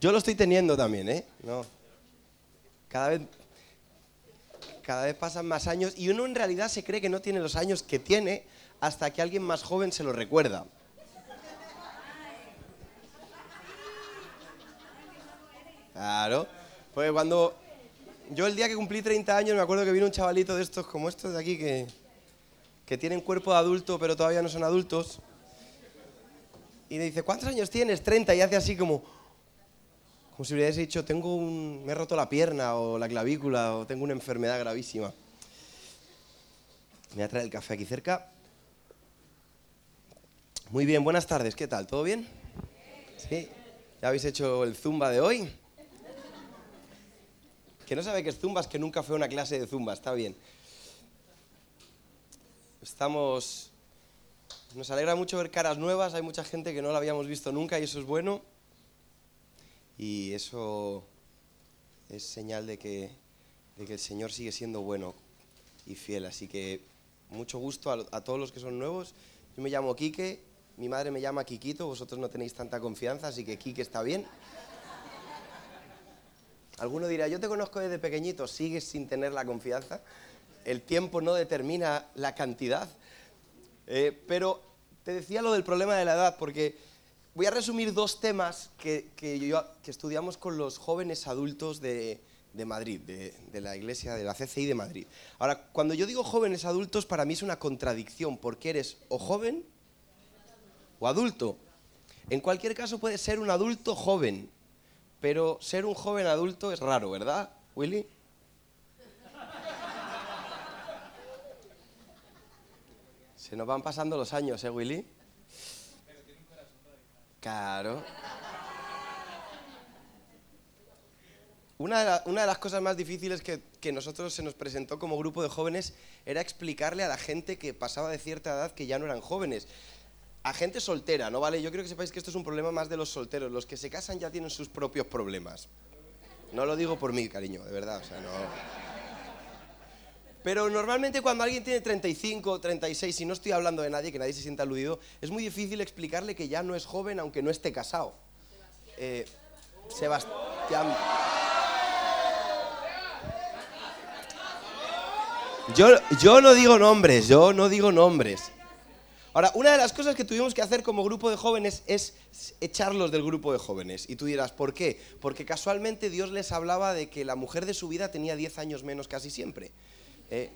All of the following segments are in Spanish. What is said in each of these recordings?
Yo lo estoy teniendo también, ¿eh? No. Cada vez, cada vez pasan más años y uno en realidad se cree que no tiene los años que tiene hasta que alguien más joven se lo recuerda. Claro. Pues cuando yo el día que cumplí 30 años me acuerdo que vino un chavalito de estos como estos de aquí que, que tienen cuerpo de adulto pero todavía no son adultos. Y me dice, ¿cuántos años tienes? 30. Y hace así como, como si hubiese dicho, tengo un, me he roto la pierna o la clavícula o tengo una enfermedad gravísima. Me voy a traer el café aquí cerca. Muy bien, buenas tardes, ¿qué tal? ¿Todo bien? ¿Sí? ¿Ya habéis hecho el zumba de hoy? Que no sabe qué es zumba, es que nunca fue una clase de zumba, está bien. Estamos... Nos alegra mucho ver caras nuevas, hay mucha gente que no la habíamos visto nunca y eso es bueno. Y eso es señal de que, de que el Señor sigue siendo bueno y fiel. Así que mucho gusto a, todos los que son nuevos. Yo me llamo Quique, mi madre me llama Quiquito, vosotros no tenéis tanta confianza, así que Quique está bien. Alguno dirá, yo te conozco desde pequeñito, sigues sin tener la confianza. El tiempo no determina la cantidad. Eh, pero te decía lo del problema de la edad, porque voy a resumir dos temas que, que, yo, que estudiamos con los jóvenes adultos de, de Madrid, de, de, la iglesia de la CCI de Madrid. Ahora, cuando yo digo jóvenes adultos, para mí es una contradicción, porque eres o joven o adulto. En cualquier caso puede ser un adulto joven, pero ser un joven adulto es raro, ¿verdad, Willy? Se nos van pasando los años, ¿eh, Willy? Claro. Una de, las cosas más difíciles que, que, nosotros se nos presentó como grupo de jóvenes era explicarle a la gente que pasaba de cierta edad que ya no eran jóvenes. A gente soltera, ¿no vale? Yo creo que sepáis que esto es un problema más de los solteros. Los que se casan ya tienen sus propios problemas. No lo digo por mí, cariño, de verdad, o sea, no... Pero normalmente cuando alguien tiene 35, 36, y no estoy hablando de nadie, que nadie se sienta aludido, es muy difícil explicarle que ya no es joven aunque no esté casado. Eh, Sebastián. Yo, yo no digo nombres, yo no digo nombres. Ahora, una de las cosas que tuvimos que hacer como grupo de jóvenes es echarlos del grupo de jóvenes. Y tú dirás, ¿por qué? Porque casualmente Dios les hablaba de que la mujer de su vida tenía 10 años menos casi siempre. ¿Eh?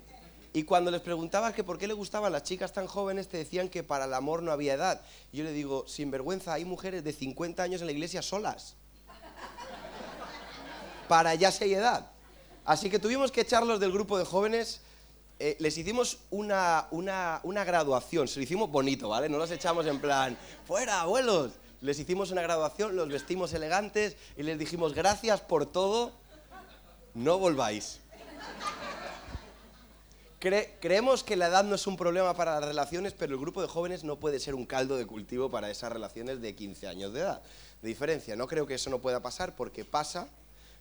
Y cuando les preguntaba que por qué le gustaban las chicas tan jóvenes, te decían que para el amor no había edad. Yo le digo, sin vergüenza, hay mujeres de 50 años en la iglesia solas. Para ya si hay edad. Así que tuvimos que echarlos del grupo de jóvenes. Eh, les hicimos una, una, una, graduación, se lo hicimos bonito, ¿vale? No los echamos en plan, fuera, abuelos. Les hicimos una graduación, los vestimos elegantes y les dijimos, gracias por todo, no volváis. Cre creemos que la edad no es un problema para las relaciones, pero el grupo de jóvenes no puede ser un caldo de cultivo para esas relaciones de 15 años de edad. De diferencia, no creo que eso no pueda pasar porque pasa,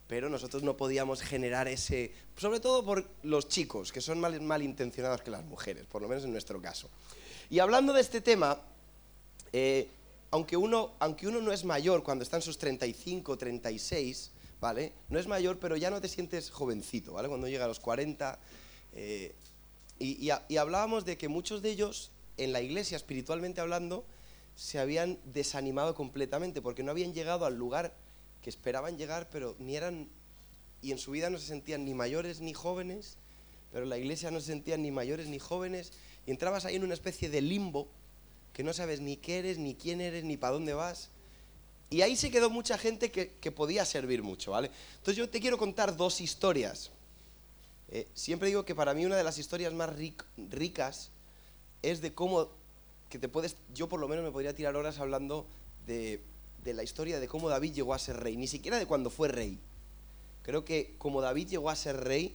pero nosotros no podíamos generar ese, sobre todo por los chicos, que son más malintencionados que las mujeres, por lo menos en nuestro caso. Y hablando de este tema, eh, aunque, uno, aunque uno no es mayor cuando está en sus 35, 36, ¿vale? No es mayor, pero ya no te sientes jovencito, ¿vale? Cuando llega a los 40... Eh, y, hablábamos de que muchos de ellos, en la iglesia, espiritualmente hablando, se habían desanimado completamente porque no habían llegado al lugar que esperaban llegar, pero ni eran, y en su vida no se sentían ni mayores ni jóvenes, pero en la iglesia no se sentían ni mayores ni jóvenes, y entrabas ahí en una especie de limbo, que no sabes ni qué eres, ni quién eres, ni para dónde vas. Y ahí se quedó mucha gente que, que podía servir mucho, ¿vale? Entonces yo te quiero contar dos historias. Eh, siempre digo que para mí una de las historias más ric ricas es de cómo que te puedes, yo por lo menos me podría tirar horas hablando de, de, la historia de cómo David llegó a ser rey, ni siquiera de cuando fue rey. Creo que como David llegó a ser rey,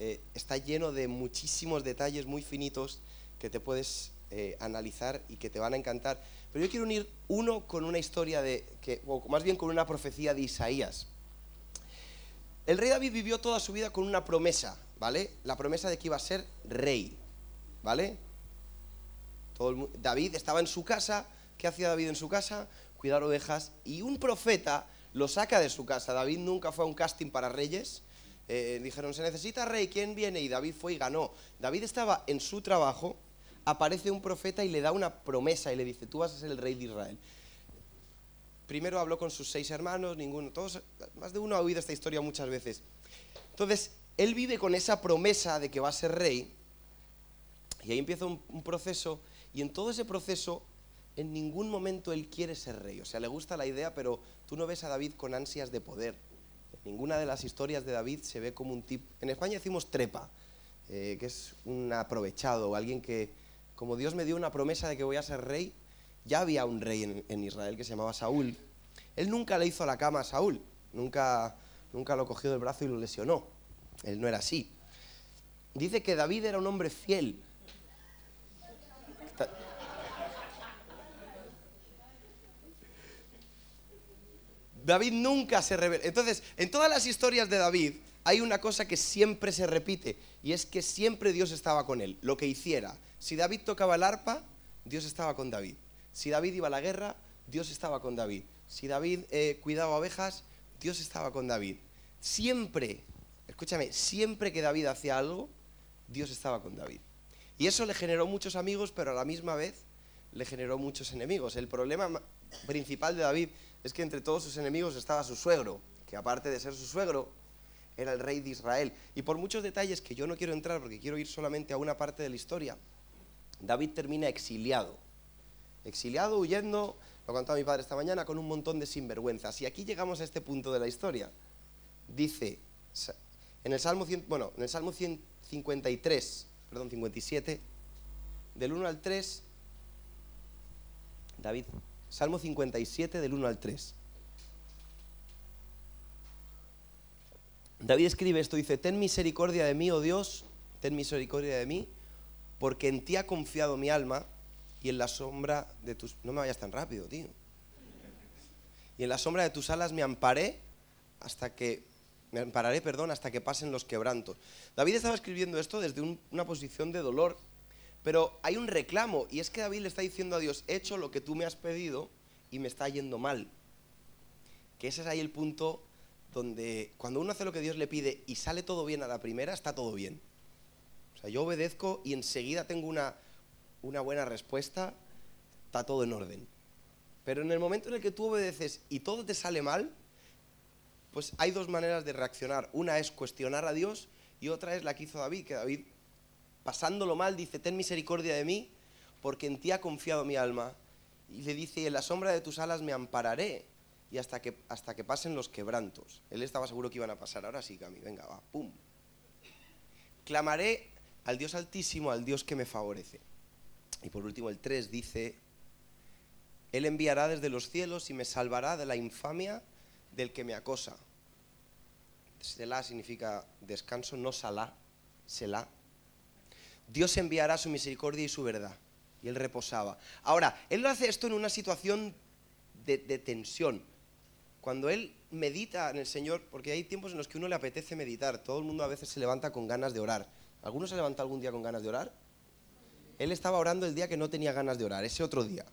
eh, está lleno de muchísimos detalles muy finitos que te puedes eh, analizar y que te van a encantar. Pero yo quiero unir uno con una historia de, que, o más bien con una profecía de Isaías. El rey David vivió toda su vida con una promesa, ¿vale? La promesa de que iba a ser rey, ¿vale? David estaba en su casa, ¿qué hacía David en su casa? Cuidar ovejas y un profeta lo saca de su casa. David nunca fue a un casting para reyes. Eh, dijeron, se necesita rey, ¿quién viene? Y David fue y ganó. David estaba en su trabajo, aparece un profeta y le da una promesa y le dice, tú vas a ser el rey de Israel. Primero habló con sus seis hermanos, ninguno, todos, más de uno ha oído esta historia muchas veces. Entonces, él vive con esa promesa de que va a ser rey y ahí empieza un, proceso y en todo ese proceso en ningún momento él quiere ser rey. O sea, le gusta la idea, pero tú no ves a David con ansias de poder. En ninguna de las historias de David se ve como un tipo... En España decimos trepa, eh, que es un aprovechado, alguien que, como Dios me dio una promesa de que voy a ser rey, ya había un rey en, en Israel que se llamaba Saúl. Él nunca le hizo la cama a Saúl, nunca, nunca lo cogió del brazo y lo lesionó. Él no era así. Dice que David era un hombre fiel. David nunca se revela. Entonces, en todas las historias de David hay una cosa que siempre se repite y es que siempre Dios estaba con él, lo que hiciera. Si David tocaba el arpa, Dios estaba con David. Si David iba a la guerra, Dios estaba con David. Si David eh, cuidaba ovejas, Dios estaba con David. Siempre, escúchame, siempre que David hacía algo, Dios estaba con David. Y eso le generó muchos amigos, pero a la misma vez le generó muchos enemigos. El problema ma- principal de David es que entre todos sus enemigos estaba su suegro, que aparte de ser su suegro, era el rey de Israel. Y por muchos detalles que yo no quiero entrar porque quiero ir solamente a una parte de la historia, David termina exiliado. Exiliado, huyendo, lo contaba mi padre esta mañana, con un montón de sinvergüenzas. Y aquí llegamos a este punto de la historia. Dice, en el Salmo, 100 bueno, en el Salmo 153, perdón, 57, del 1 al 3, David, Salmo 57 del 1 al 3. David escribe esto, dice, ten misericordia de mí, oh Dios, ten misericordia de mí, porque en ti ha confiado mi alma y en la sombra de tus... No me vayas tan rápido, tío. Y en la sombra de tus alas me amparé hasta que... Me ampararé, perdón, hasta que pasen los quebrantos. David estaba escribiendo esto desde un- una posición de dolor, pero hay un reclamo, y es que David le está diciendo a Dios, he hecho lo que tú me has pedido y me está yendo mal. Que ese es ahí el punto donde cuando uno hace lo que Dios le pide y sale todo bien a la primera, está todo bien. O sea, yo obedezco y enseguida tengo una, una buena respuesta, está todo en orden. Pero en el momento en el que tú obedeces y todo te sale mal, pues hay dos maneras de reaccionar. Una es cuestionar a Dios y otra es la que hizo David, que David, pasándolo mal, dice, ten misericordia de mí, porque en ti ha confiado mi alma. Y le dice, en la sombra de tus alas me ampararé, y hasta que, hasta que pasen los quebrantos. Él estaba seguro que iban a pasar, ahora sí, Cami, venga, va, pum. Clamaré al Dios altísimo, al Dios que me favorece. Y por último, el 3 dice, Él enviará desde los cielos y me salvará de la infamia del que me acosa. Selah significa descanso, no salá, Selah. Dios enviará su misericordia y su verdad. Y él reposaba. Ahora, él lo hace esto en una situación de, de tensión. Cuando él medita en el Señor, porque hay tiempos en los que uno le apetece meditar, todo el mundo a veces se levanta con ganas de orar. ¿Alguno se levanta algún día con ganas de orar? Él estaba orando el día que no tenía ganas de orar, ese otro día.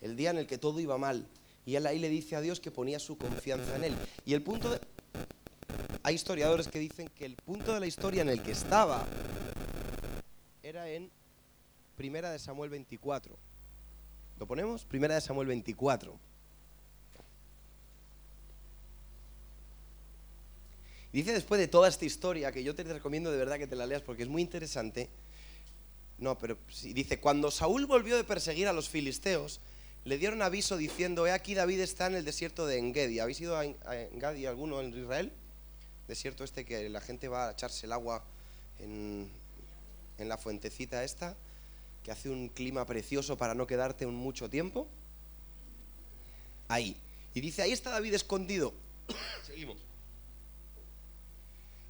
El día en el que todo iba mal. Y él ahí le dice a Dios que ponía su confianza en él. Y el punto de... Hay historiadores que dicen que el punto de la historia en el que estaba era en Primera de Samuel 24. ¿Lo ponemos? Primera de Samuel 24. Dice después de toda esta historia, que yo te recomiendo de verdad que te la leas porque es muy interesante. No, pero sí, dice, cuando Saúl volvió de perseguir a los filisteos, le dieron aviso diciendo, he aquí David está en el desierto de Engedi. ¿Habéis ido a En- a Engedi alguno en Israel? Desierto este que la gente va a echarse el agua en, en la fuentecita esta, que hace un clima precioso para no quedarte un mucho tiempo. Ahí. Y dice, ahí está David escondido. Seguimos.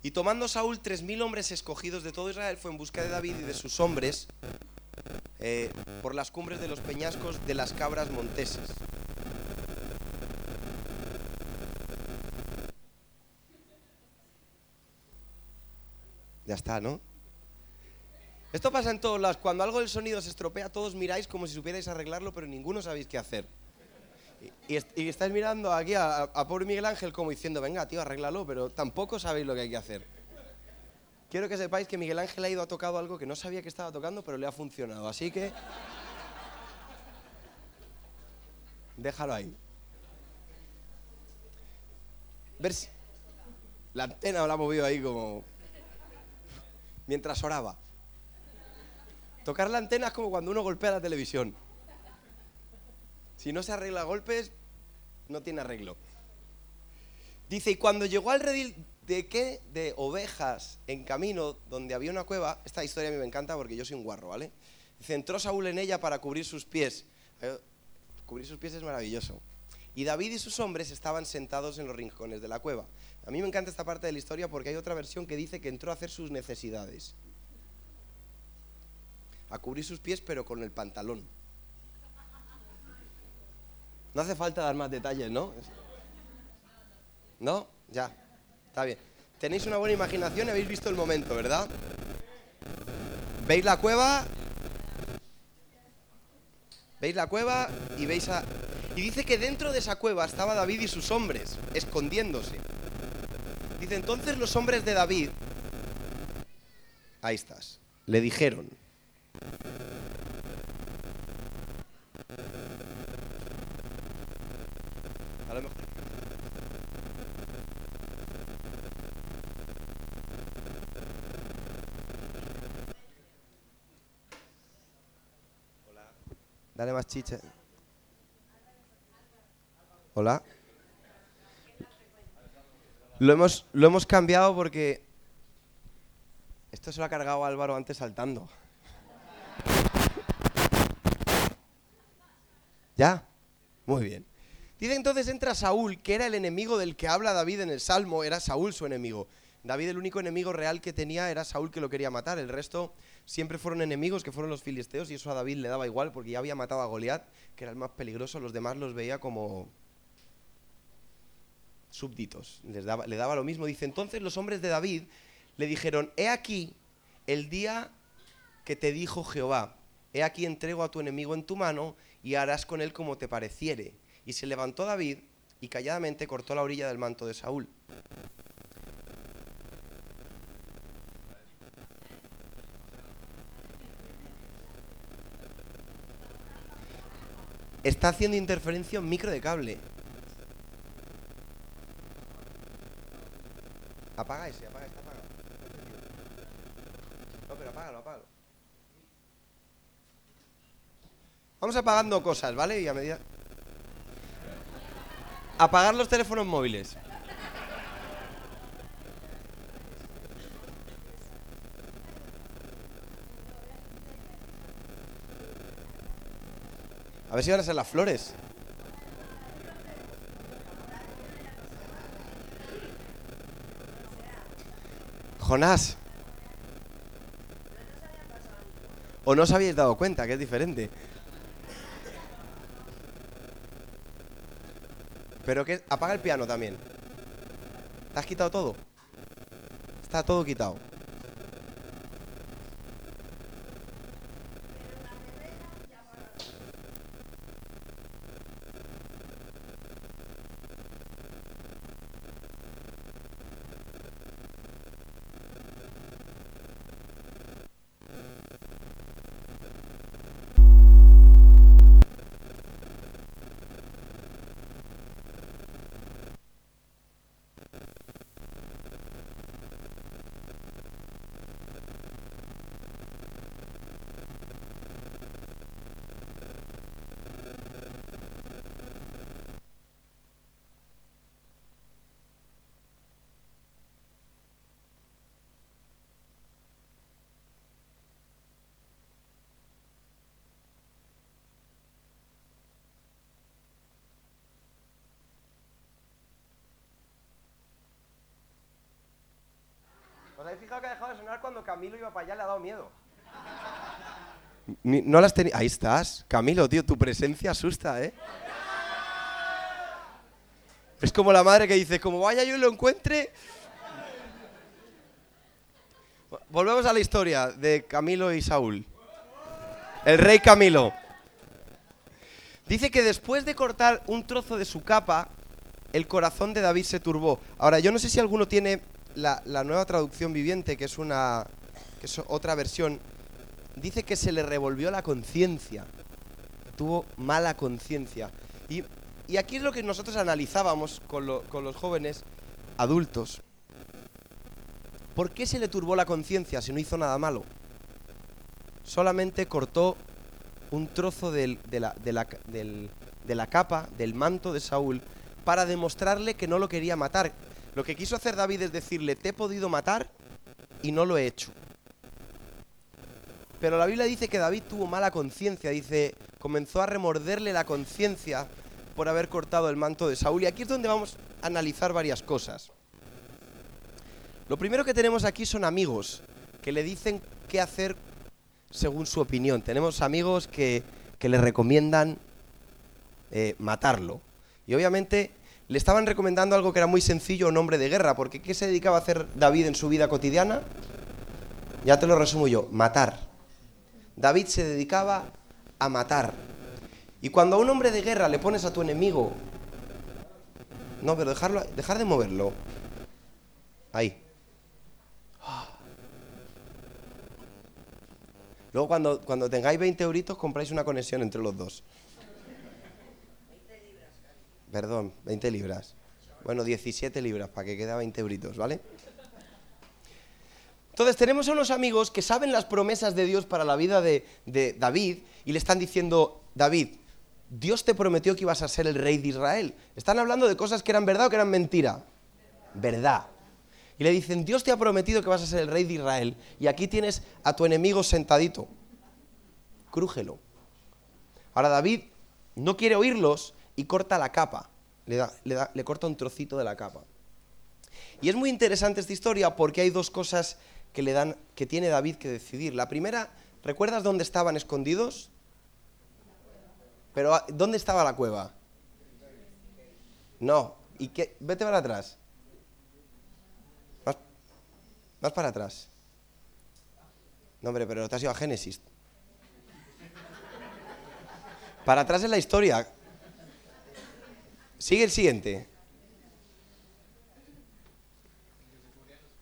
Y tomando Saúl tres mil hombres escogidos de todo Israel, fue en busca de David y de sus hombres eh, por las cumbres de los peñascos de las cabras monteses. Está, ¿no? Esto pasa en todos lados. Cuando algo del sonido se estropea, todos miráis como si supierais arreglarlo, pero ninguno sabéis qué hacer. Y, est- y estáis mirando aquí a, a pobre Miguel Ángel como diciendo, venga, tío, arréglalo, pero tampoco sabéis lo que hay que hacer. Quiero que sepáis que Miguel Ángel ha ido a tocado algo que no sabía que estaba tocando, pero le ha funcionado. Así que... Déjalo ahí. Ver si... La antena la ha movido ahí como... Mientras oraba. Tocar la antena es como cuando uno golpea la televisión. Si no se arregla golpes, no tiene arreglo. Dice, y cuando llegó al redil de qué? De ovejas en camino donde había una cueva, esta historia a mí me encanta porque yo soy un guarro, ¿vale? Dice, entró Saúl en ella para cubrir sus pies. Eh, cubrir sus pies es maravilloso. Y David y sus hombres estaban sentados en los rincones de la cueva. A mí me encanta esta parte de la historia porque hay otra versión que dice que entró a hacer sus necesidades. A cubrir sus pies pero con el pantalón. No hace falta dar más detalles, ¿no? ¿No? Ya. Está bien. Tenéis una buena imaginación y habéis visto el momento, ¿verdad? ¿Veis la cueva? ¿Veis la cueva? Y veis a... Y dice que dentro de esa cueva estaba David y sus hombres, escondiéndose. Dice, entonces los hombres de David... Ahí estás. Le dijeron... A lo mejor... Dale más chicha. Hola. Lo hemos, lo hemos cambiado porque esto se lo ha cargado Álvaro antes saltando. ¿Ya? Muy bien. Dice entonces entra Saúl, que era el enemigo del que habla David en el Salmo, era Saúl su enemigo. David el único enemigo real que tenía era Saúl que lo quería matar, el resto siempre fueron enemigos que fueron los filisteos y eso a David le daba igual porque ya había matado a Goliat, que era el más peligroso, los demás los veía como súbditos, les daba, le daba lo mismo. Dice, entonces los hombres de David le dijeron, he aquí el día que te dijo Jehová, he aquí entrego a tu enemigo en tu mano y harás con él como te pareciere. Y se levantó David y calladamente cortó la orilla del manto de Saúl. Está haciendo interferencia un micro de cable. Apaga ese, apaga este, apaga. No, pero apágalo, apágalo. Vamos apagando cosas, ¿vale? Y a medida... Apagar los teléfonos móviles. A ver si van a ser las flores. Jonás. ¿O no os habéis dado cuenta que es diferente? Pero que apaga el piano también. ¿Te has quitado todo? Está todo quitado. ¿Os habéis fijado que ha dejado de sonar cuando Camilo iba para allá le ha dado miedo? Ni- no las tenía. Ahí estás. Camilo, tío, tu presencia asusta, ¿eh? Es como la madre que dice, como vaya yo y lo encuentre. Volvemos a la historia de Camilo y Saúl. El rey Camilo. Dice que después de cortar un trozo de su capa, el corazón de David se turbó. Ahora, yo no sé si alguno tiene la, nueva traducción viviente, que es una que es otra versión. Dice que se le revolvió la conciencia. Tuvo mala conciencia. Y, aquí es lo que nosotros analizábamos con, con los jóvenes adultos. ¿Por qué se le turbó la conciencia si no hizo nada malo? Solamente cortó un trozo de, la, de la capa, del manto de Saúl, para demostrarle que no lo quería matar. Lo que quiso hacer David es decirle, te he podido matar y no lo he hecho. Pero la Biblia dice que David tuvo mala conciencia, dice, comenzó a remorderle la conciencia por haber cortado el manto de Saúl. Y aquí es donde vamos a analizar varias cosas. Lo primero que tenemos aquí son amigos que le dicen qué hacer según su opinión. Tenemos amigos que, le recomiendan eh, matarlo. Y obviamente le estaban recomendando algo que era muy sencillo, un hombre de guerra, porque ¿qué se dedicaba a hacer David en su vida cotidiana? Ya te lo resumo yo, matar. David se dedicaba a matar. Y cuando a un hombre de guerra le pones a tu enemigo... No, pero dejarlo, dejar de moverlo. Ahí. Luego cuando, cuando tengáis 20 euritos compráis una conexión entre los dos. Perdón, 20 libras. Bueno, 17 libras para que quede 20 euritos, ¿vale? Entonces tenemos a unos amigos que saben las promesas de Dios para la vida de, David y le están diciendo, David, Dios te prometió que ibas a ser el rey de Israel. Están hablando de cosas que eran verdad o que eran mentira. Verdad. Y le dicen, Dios te ha prometido que vas a ser el rey de Israel y aquí tienes a tu enemigo sentadito. Crújelo. Ahora David no quiere oírlos y corta la capa, le, da, le, da, le corta un trocito de la capa. Y es muy interesante esta historia porque hay dos cosas que le dan, que tiene David que decidir. La primera, ¿recuerdas dónde estaban escondidos? Pero ¿dónde estaba la cueva? No. ¿Y qué? Vete para atrás. Más, más para atrás. No, hombre, pero te has ido a Génesis. Para atrás en la historia. Sigue el siguiente.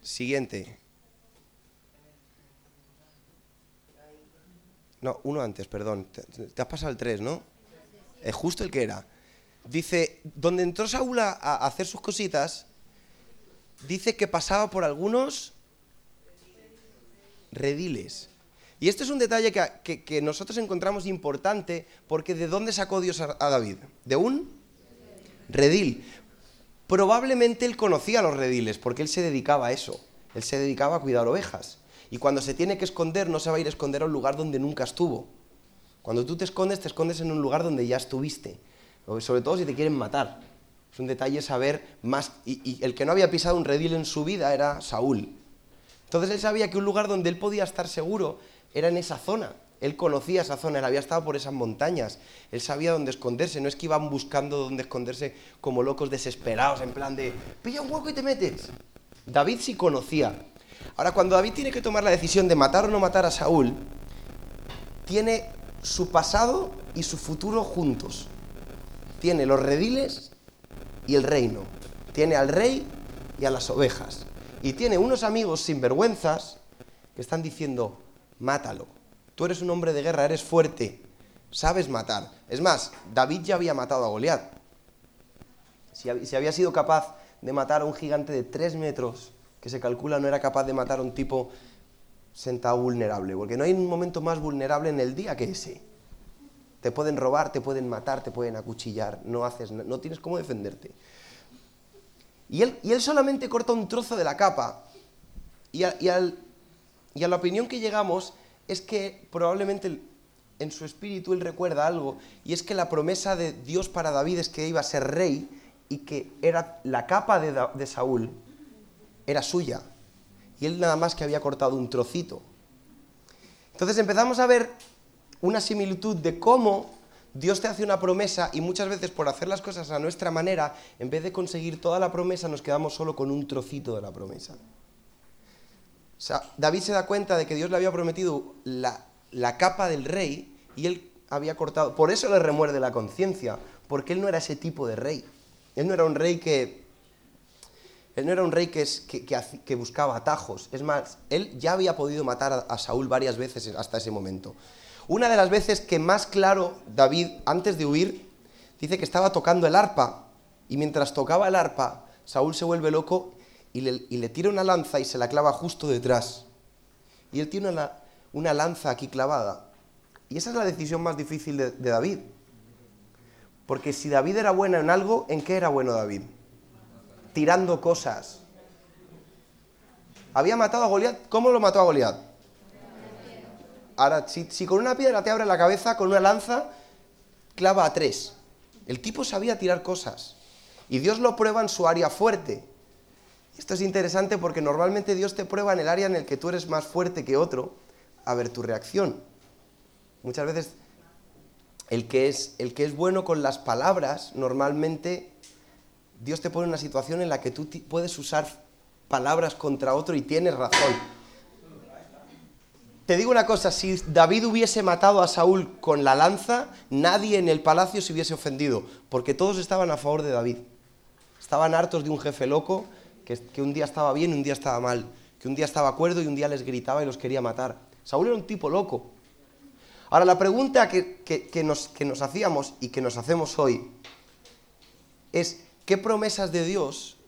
Siguiente. No, uno antes, perdón. Te, has pasado el 3, ¿no? Es justo el que era. Dice, donde entró Saúl a, hacer sus cositas, dice que pasaba por algunos rediles. Y este es un detalle que, nosotros encontramos importante porque ¿de dónde sacó Dios a David? De un redil. Probablemente él conocía los rediles porque él se dedicaba a eso. Él se dedicaba a cuidar ovejas. Y cuando se tiene que esconder, no se va a ir a esconder a un lugar donde nunca estuvo. Cuando tú te escondes, te escondes en un lugar donde ya estuviste. Sobre todo si te quieren matar. Es un detalle saber más. Y, y, el que no había pisado un redil en su vida era Saúl. Entonces él sabía que un lugar donde él podía estar seguro era en esa zona. Él conocía esa zona, él había estado por esas montañas, él sabía dónde esconderse, no es que iban buscando dónde esconderse como locos desesperados, en plan de, pilla un hueco y te metes. David sí conocía. Ahora, cuando David tiene que tomar la decisión de matar o no matar a Saúl, tiene su pasado y su futuro juntos. Tiene los rediles y el reino. Tiene al rey y a las ovejas. Y tiene unos amigos sinvergüenzas que están diciendo, mátalo Tú eres un hombre de guerra, eres fuerte, sabes matar. Es más, David ya había matado a Goliat. Si, había sido capaz de matar a un gigante de tres metros, que se calcula no era capaz de matar a un tipo sentado vulnerable, porque no hay un momento más vulnerable en el día que ese. Te pueden robar, te pueden matar, te pueden acuchillar, no, haces, no tienes cómo defenderte. Y él, y él solamente corta un trozo de la capa. Y a la opinión que llegamos es que probablemente en su espíritu él recuerda algo, y es que la promesa de Dios para David es que iba a ser rey y que era la capa de, Saúl era suya, y él nada más que había cortado un trocito. Entonces empezamos a ver una similitud de cómo Dios te hace una promesa y muchas veces por hacer las cosas a nuestra manera, en vez de conseguir toda la promesa, nos quedamos solo con un trocito de la promesa. David se da cuenta de que Dios le había prometido la, capa del rey y él había cortado, por eso le remuerde la conciencia, porque él no era ese tipo de rey. Él no era un rey que, él no era un rey que, que, buscaba atajos. Es más, él ya había podido matar a Saúl varias veces hasta ese momento. Una de las veces que más claro David, antes de huir, dice que estaba tocando el arpa y mientras tocaba el arpa, Saúl se vuelve loco y le, tira una lanza y se la clava justo detrás. Y él tiene una, lanza aquí clavada. Y esa es la decisión más difícil de, de David. Porque si David era bueno en algo, ¿en qué era bueno David? Tirando cosas. Había matado a Goliat. ¿Cómo lo mató a Goliat? Ahora, si, si, con una piedra te abre la cabeza, con una lanza, clava a tres. El tipo sabía tirar cosas. Y Dios lo prueba en su área fuerte. Esto es interesante porque normalmente Dios te prueba en el área en el que tú eres más fuerte que otro a ver tu reacción. Muchas veces el que es, el que es bueno con las palabras, normalmente Dios te pone en una situación en la que tú puedes usar palabras contra otro y tienes razón. Te digo una cosa, si David hubiese matado a Saúl con la lanza, nadie en el palacio se hubiese ofendido, porque todos estaban a favor de David. Estaban hartos de un jefe loco que, un día estaba bien y un día estaba mal, que un día estaba acuerdo y un día les gritaba y los quería matar. Saúl era un tipo loco. Ahora, la pregunta que, nos, que nos hacíamos y que nos hacemos hoy es, ¿qué promesas de Dios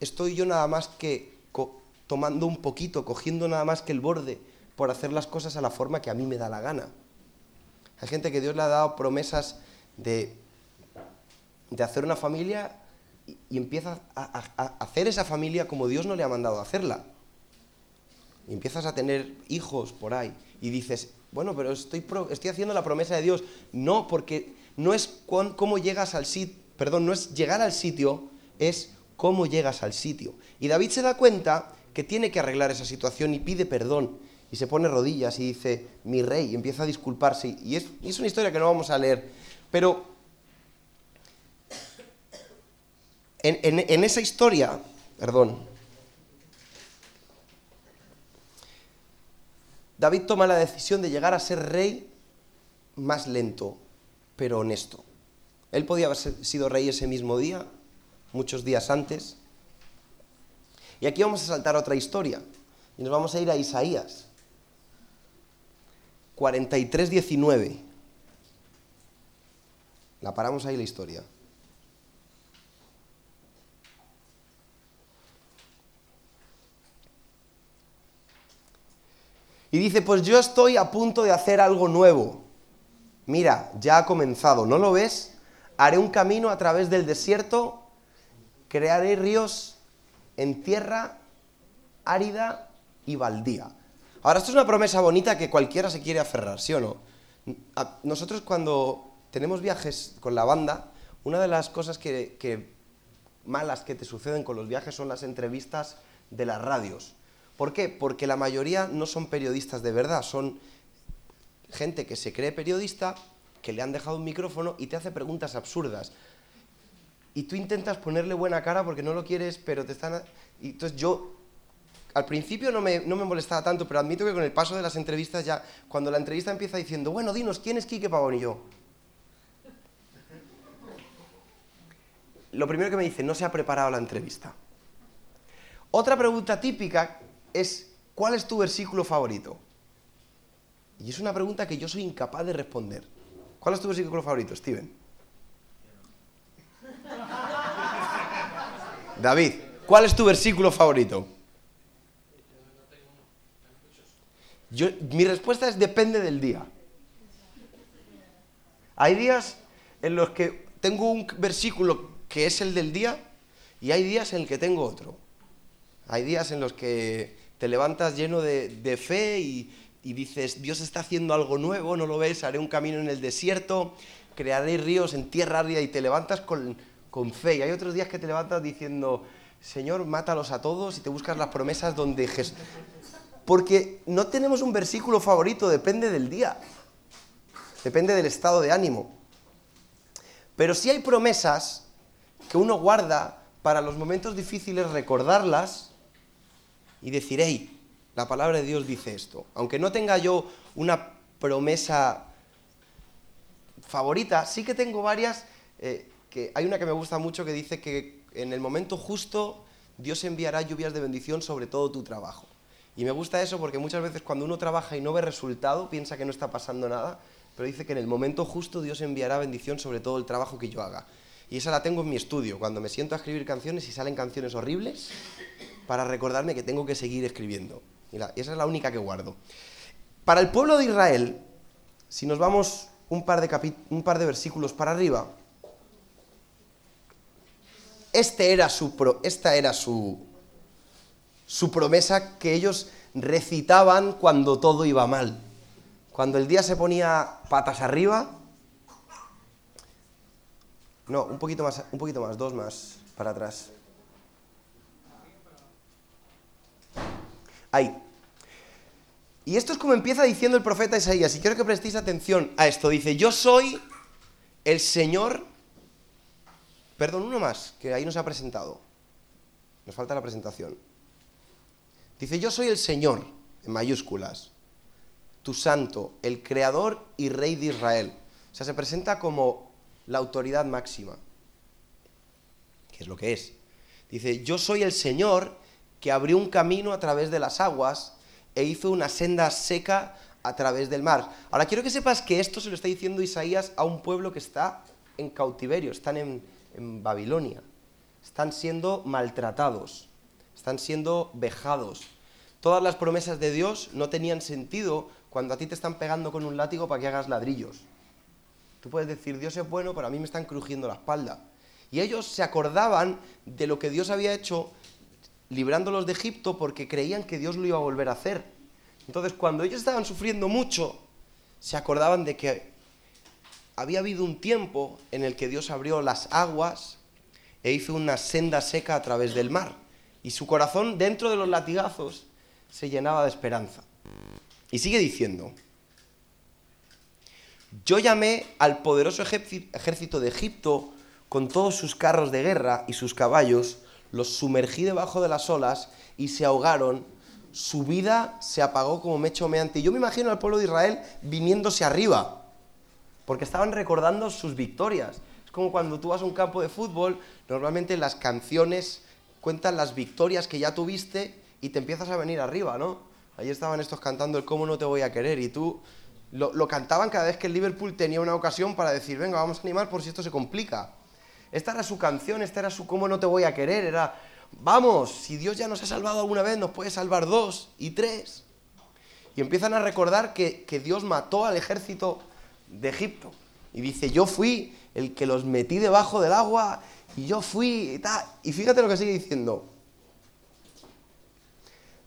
estoy yo nada más que tomando un poquito, cogiendo nada más que el borde? por hacer las cosas a la forma que a mí me da la gana. Hay gente que Dios le ha dado promesas de, de hacer una familia y, empieza a, hacer esa familia como Dios no le ha mandado a hacerla. Y empiezas a tener hijos por ahí y dices, bueno, pero estoy, estoy haciendo la promesa de Dios. No, porque no es cómo llegas al sitio, perdón, no es llegar al sitio, es cómo llegas al sitio. Y David se da cuenta que tiene que arreglar esa situación y pide perdón y se pone rodillas y dice, mi rey, y empieza a disculparse. Y es, es una historia que no vamos a leer. Pero en, esa historia, perdón, David toma la decisión de llegar a ser rey más lento, pero honesto. Él podía haber sido rey ese mismo día, muchos días antes. Y aquí vamos a saltar otra historia. Y nos vamos a ir a Isaías. 43.19. La paramos ahí la historia. Y dice, pues yo estoy a punto de hacer algo nuevo. Mira, ya ha comenzado, ¿no lo ves? Haré un camino a través del desierto, crearé ríos en tierra árida y baldía. Ahora, esto es una promesa bonita que cualquiera se quiere aferrar, ¿sí o no? Nosotros cuando tenemos viajes con la banda, una de las cosas que, malas que te suceden con los viajes son las entrevistas de las radios. ¿Por qué? Porque la mayoría no son periodistas de verdad, son gente que se cree periodista, que le han dejado un micrófono y te hace preguntas absurdas. Y tú intentas ponerle buena cara porque no lo quieres, pero te están... Y entonces yo al principio no me, molestaba tanto, pero admito que con el paso de las entrevistas ya, cuando la entrevista empieza diciendo, bueno, dinos, ¿quién es Quique Pavón y yo? Lo primero que me dice, no se ha preparado la entrevista. Otra pregunta típica es, ¿cuál es tu versículo favorito? Y es una pregunta que yo soy incapaz de responder. ¿Cuál es tu versículo favorito, Steven? David, ¿cuál es tu versículo favorito? mi respuesta es depende del día. Hay días en los que tengo un versículo que es el del día y hay días en el que tengo otro. Hay días en los que te levantas lleno de, fe y, dices, Dios está haciendo algo nuevo, no lo ves, haré un camino en el desierto, crearé ríos en tierra árida y te levantas con, con fe. Y hay otros días que te levantas diciendo, Señor, mátalos a todos y te buscas las promesas donde Jesús porque no tenemos un versículo favorito, depende del día, depende del estado de ánimo. Pero sí hay promesas que uno guarda para los momentos difíciles, recordarlas y decir, hey, la palabra de Dios dice esto. Aunque no tenga yo una promesa favorita, sí que tengo varias, eh, que hay una que me gusta mucho que dice que en el momento justo Dios enviará lluvias de bendición sobre todo tu trabajo. Y me gusta eso porque muchas veces cuando uno trabaja y no ve resultado, piensa que no está pasando nada, pero dice que en el momento justo Dios enviará bendición sobre todo el trabajo que yo haga. Y esa la tengo en mi estudio, cuando me siento a escribir canciones y salen canciones horribles, para recordarme que tengo que seguir escribiendo. Y esa es la única que guardo. Para el pueblo de Israel, si nos vamos un par de, un par de versículos para arriba, este era su esta era su, su promesa que ellos recitaban cuando todo iba mal. Cuando el día se ponía patas arriba, no, un poquito más, un poquito más, dos más para atrás. Ahí. Y esto es como empieza diciendo el profeta Isaías, y quiero que prestéis atención a esto. Dice, yo soy el Señor... Perdón, uno más, que ahí nos ha presentado. Nos falta la presentación. Dice, yo soy el Señor, en mayúsculas, tu santo, el creador y rey de Israel. O sea, se presenta como la autoridad máxima. ¿Qué es lo que es? Dice, yo soy el Señor que abrió un camino a través de las aguas e hizo una senda seca a través del mar. Ahora quiero que sepas que esto se lo está diciendo Isaías a un pueblo que está en cautiverio, están en, Babilonia, están siendo maltratados, están siendo vejados. Todas las promesas de Dios no tenían sentido cuando a ti te están pegando con un látigo para que hagas ladrillos. Tú puedes decir, Dios es bueno, pero a mí me están crujiendo la espalda. Y ellos se acordaban de lo que Dios había hecho librándolos de Egipto porque creían que Dios lo iba a volver a hacer. Entonces, cuando ellos estaban sufriendo mucho, se acordaban de que había habido un tiempo en el que Dios abrió las aguas e hizo una senda seca a través del mar. Y su corazón, dentro de los latigazos, se llenaba de esperanza. Y sigue diciendo, yo llamé al poderoso ejército de Egipto con todos sus carros de guerra y sus caballos, los sumergí debajo de las olas y se ahogaron. Su vida se apagó como mecho. Y yo me imagino al pueblo de Israel viniéndose arriba, porque estaban recordando sus victorias. Es como cuando tú vas a un campo de fútbol, normalmente las canciones cuentan las victorias que ya tuviste y te empiezas a venir arriba, ¿no? Ahí estaban estos cantando el cómo no te voy a querer y tú lo, cantaban cada vez que el Liverpool tenía una ocasión para decir, venga, vamos a animar por si esto se complica. Esta era su canción, esta era su cómo no te voy a querer, era, vamos, si Dios ya nos ha salvado alguna vez, nos puede salvar dos y tres. Y empiezan a recordar que, que Dios mató al ejército de Egipto. Y dice, yo fui el que los metí debajo del agua y yo fui y tal. Y fíjate lo que sigue diciendo.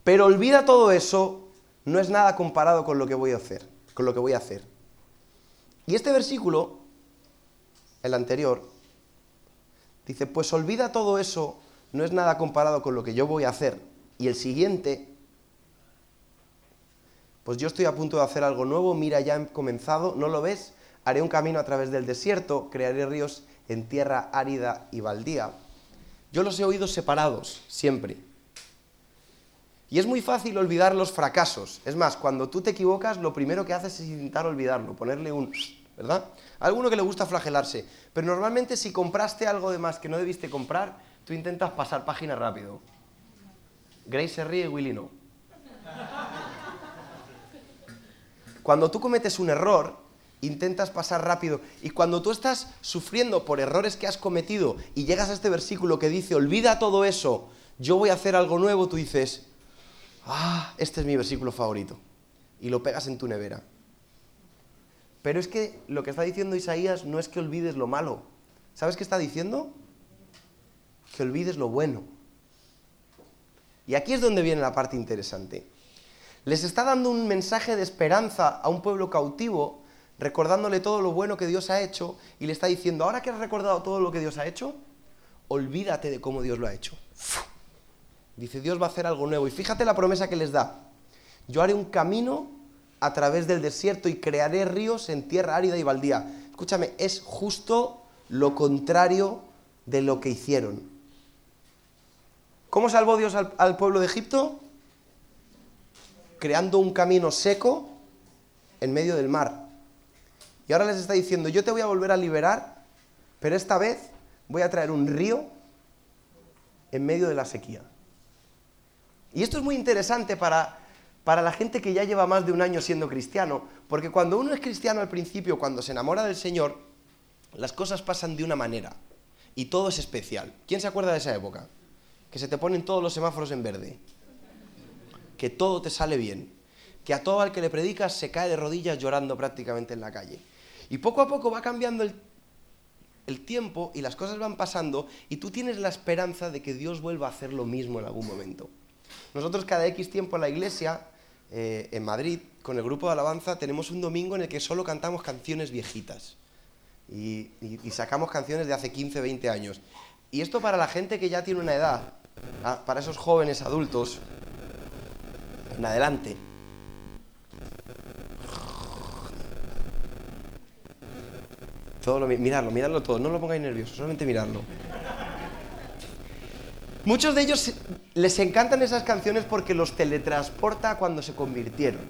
Pero olvida todo eso, no es nada comparado con lo que voy a hacer con lo que voy a hacer. Y este versículo, el anterior, dice, pues olvida todo eso, no es nada comparado con lo que yo voy a hacer. Y el siguiente, pues yo estoy a punto de hacer algo nuevo, mira, ya he comenzado, ¿no lo ves? Haré un camino a través del desierto, crearé ríos en tierra árida y baldía. Yo los he oído separados, siempre. Y es muy fácil olvidar los fracasos. Es más, cuando tú te equivocas, lo primero que haces es intentar olvidarlo, ponerle un... ¿verdad? Alguno que le gusta flagelarse. Pero normalmente si compraste algo de más que no debiste comprar, tú intentas pasar página rápido. Grace se ríe, Willy no. Cuando tú cometes un error, intentas pasar rápido. Y cuando tú estás sufriendo por errores que has cometido y llegas a este versículo que dice, olvida todo eso, yo voy a hacer algo nuevo, tú dices, ah, este es mi versículo favorito, y lo pegas en tu nevera. Pero es que lo que está diciendo Isaías no es que olvides lo malo. ¿Sabes qué está diciendo? Que olvides lo bueno. Y aquí es donde viene la parte interesante. Les está dando un mensaje de esperanza a un pueblo cautivo, recordándole todo lo bueno que Dios ha hecho, y le está diciendo, ahora que has recordado todo lo que Dios ha hecho, olvídate de cómo Dios lo ha hecho. Dice, Dios va a hacer algo nuevo. Y fíjate la promesa que les da. Yo haré un camino a través del desierto y crearé ríos en tierra árida y baldía. Escúchame, es justo lo contrario de lo que hicieron. ¿Cómo salvó Dios al, al pueblo de Egipto? Creando un camino seco en medio del mar. Y ahora les está diciendo, yo te voy a volver a liberar, pero esta vez voy a traer un río en medio de la sequía. Y esto es muy interesante para, para la gente que ya lleva más de un año siendo cristiano, porque cuando uno es cristiano al principio, cuando se enamora del Señor, las cosas pasan de una manera y todo es especial. ¿Quién se acuerda de esa época? Que se te ponen todos los semáforos en verde, que todo te sale bien, que a todo al que le predicas se cae de rodillas llorando prácticamente en la calle. Y poco a poco va cambiando el, tiempo y las cosas van pasando y tú tienes la esperanza de que Dios vuelva a hacer lo mismo en algún momento. Nosotros cada X tiempo en la iglesia, eh, en Madrid, con el grupo de alabanza, tenemos un domingo en el que solo cantamos canciones viejitas. Y, sacamos canciones de hace 15, 20 años. Y esto para la gente que ya tiene una edad, ah, para esos jóvenes adultos, en adelante, Todo lo, miradlo, miradlo todo, no lo pongáis nervioso, solamente miradlo. Muchos de ellos les encantan esas canciones porque los teletransporta a cuando se convirtieron.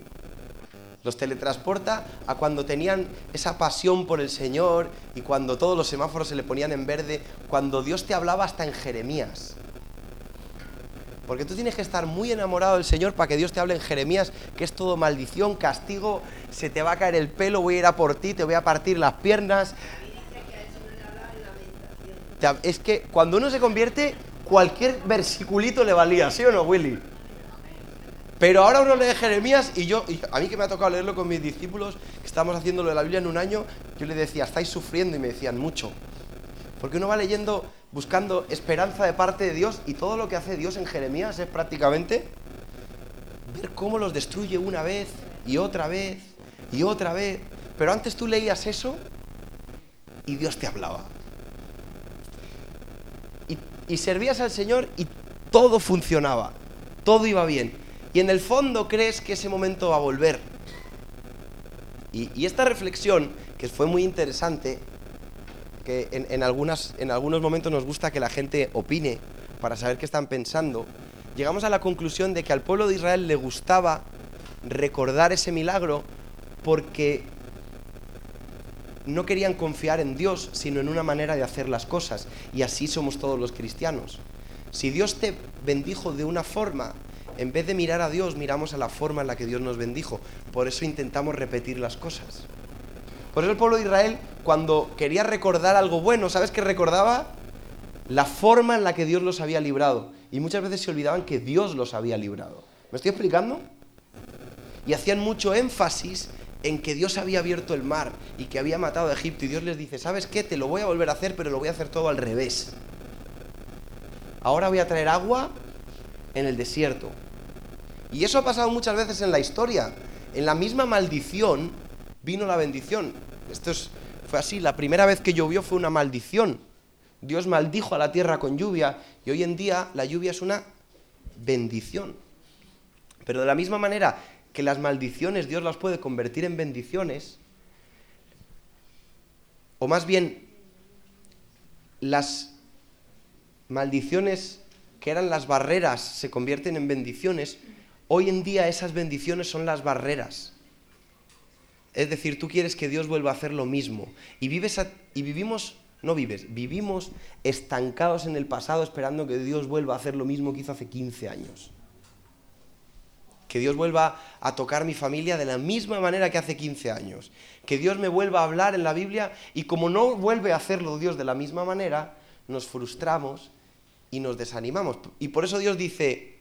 Los teletransporta a cuando tenían esa pasión por el Señor y cuando todos los semáforos se le ponían en verde, cuando Dios te hablaba hasta en Jeremías. Porque tú tienes que estar muy enamorado del Señor para que Dios te hable en Jeremías, que es todo maldición, castigo, se te va a caer el pelo, voy a ir a por ti, te voy a partir las piernas. Es que cuando uno se convierte, cualquier versiculito le valía, ¿sí o no, Willy? Pero ahora uno lee Jeremías y yo, a mí que me ha tocado leerlo con mis discípulos, que estamos haciendo lo de la Biblia en un año, yo le decía, estáis sufriendo y me decían mucho. Porque uno va leyendo buscando esperanza de parte de Dios y todo lo que hace Dios en Jeremías es prácticamente ver cómo los destruye una vez y otra vez y otra vez. Pero antes tú leías eso y Dios te hablaba. Y, servías al Señor y todo funcionaba, todo iba bien. Y en el fondo crees que ese momento va a volver. Y, esta reflexión, que fue muy interesante, en, algunas, en algunos momentos nos gusta que la gente opine para saber qué están pensando, llegamos a la conclusión de que al pueblo de Israel le gustaba recordar ese milagro porque no querían confiar en Dios, sino en una manera de hacer las cosas. Y así somos todos los cristianos. Si Dios te bendijo de una forma, en vez de mirar a Dios, miramos a la forma en la que Dios nos bendijo. Por eso intentamos repetir las cosas. Por eso el pueblo de Israel, cuando quería recordar algo bueno, ¿sabes qué recordaba? La forma en la que Dios los había librado. Y muchas veces se olvidaban que Dios los había librado. ¿Me estoy explicando? Y hacían mucho énfasis en que Dios había abierto el mar y que había matado a Egipto. Y Dios les dice, ¿sabes qué? Te lo voy a volver a hacer, pero lo voy a hacer todo al revés. Ahora voy a traer agua en el desierto. Y eso ha pasado muchas veces en la historia. En la misma maldición vino la bendición. Esto fue así, la primera vez que llovió fue una maldición. Dios maldijo a la tierra con lluvia y hoy en día la lluvia es una bendición. Pero de la misma manera que las maldiciones Dios las puede convertir en bendiciones, o más bien las maldiciones que eran las barreras se convierten en bendiciones, hoy en día esas bendiciones son las barreras es decir, tú quieres que Dios vuelva a hacer lo mismo. Y, vives y vivimos, no vives, vivimos estancados en el pasado esperando que Dios vuelva a hacer lo mismo que hizo hace 15 años. Que Dios vuelva a tocar mi familia de la misma manera que hace 15 años. Que Dios me vuelva a hablar en la Biblia y como no vuelve a hacerlo Dios de la misma manera, nos frustramos y nos desanimamos. Y por eso Dios dice,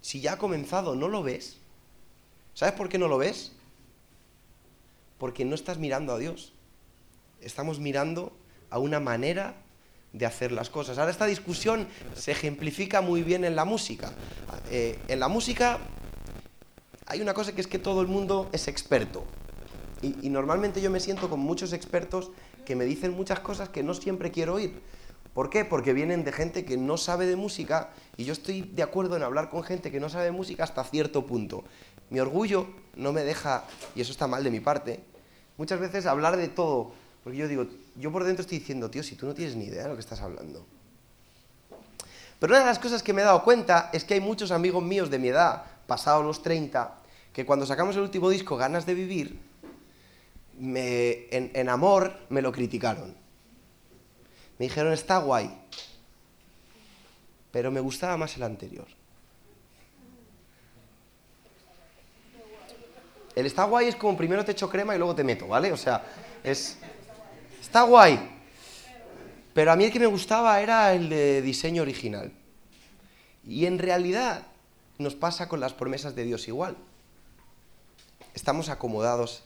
si ya ha comenzado, ¿no lo ves? ¿Sabes por qué no lo ves? porque no estás mirando a Dios. Estamos mirando a una manera de hacer las cosas. Ahora esta discusión se ejemplifica muy bien en la música. Eh, en la música hay una cosa que es que todo el mundo es experto. Y, y, normalmente yo me siento con muchos expertos que me dicen muchas cosas que no siempre quiero oír. ¿Por qué? Porque vienen de gente que no sabe de música y yo estoy de acuerdo en hablar con gente que no sabe de música hasta cierto punto. Mi orgullo no me deja, y eso está mal de mi parte, muchas veces hablar de todo, porque yo digo, yo por dentro estoy diciendo, tío, si tú no tienes ni idea de lo que estás hablando. Pero una de las cosas que me he dado cuenta es que hay muchos amigos míos de mi edad, pasados los 30, que cuando sacamos el último disco, Ganas de Vivir, me, en, en amor me lo criticaron. Me dijeron, está guay, pero me gustaba más el anterior. El está guay es como primero te echo crema y luego te meto, ¿vale? O sea, es... Está guay. Pero a mí el que me gustaba era el de diseño original. Y en realidad nos pasa con las promesas de Dios igual. Estamos acomodados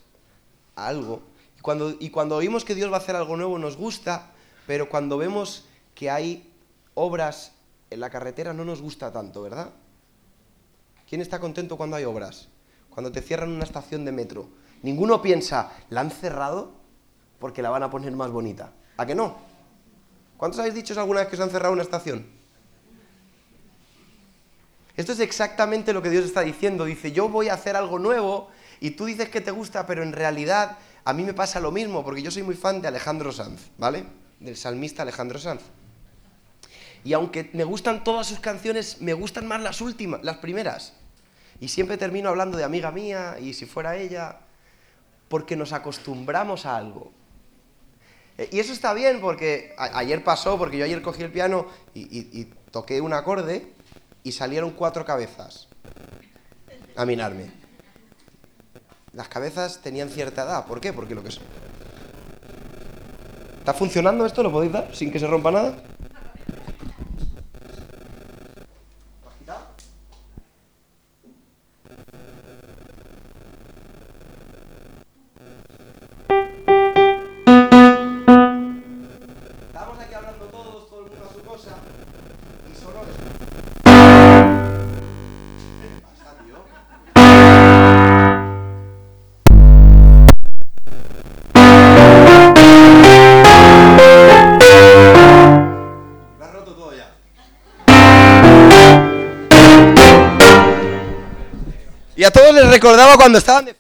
a algo. Y cuando, y cuando oímos que Dios va a hacer algo nuevo nos gusta, pero cuando vemos que hay obras en la carretera no nos gusta tanto, ¿verdad? ¿Quién está contento cuando hay obras? Cuando te cierran una estación de metro. Ninguno piensa, ¿la han cerrado? Porque la van a poner más bonita. ¿A que no? ¿Cuántos habéis dicho alguna vez que se han cerrado una estación? Esto es exactamente lo que Dios está diciendo. Dice, yo voy a hacer algo nuevo y tú dices que te gusta, pero en realidad a mí me pasa lo mismo, porque yo soy muy fan de Alejandro Sanz, ¿vale? Del salmista Alejandro Sanz. Y aunque me gustan todas sus canciones, me gustan más las últimas, las primeras. Y siempre termino hablando de amiga mía y si fuera ella, porque nos acostumbramos a algo. Eh, y eso está bien porque ayer pasó, porque yo ayer cogí el piano y, toqué un acorde y salieron cuatro cabezas a minarme. Las cabezas tenían cierta edad. ¿Por qué? Porque lo que es. ¿Está funcionando esto? ¿Lo podéis dar sin que se rompa nada? Recordaba cuando estaban de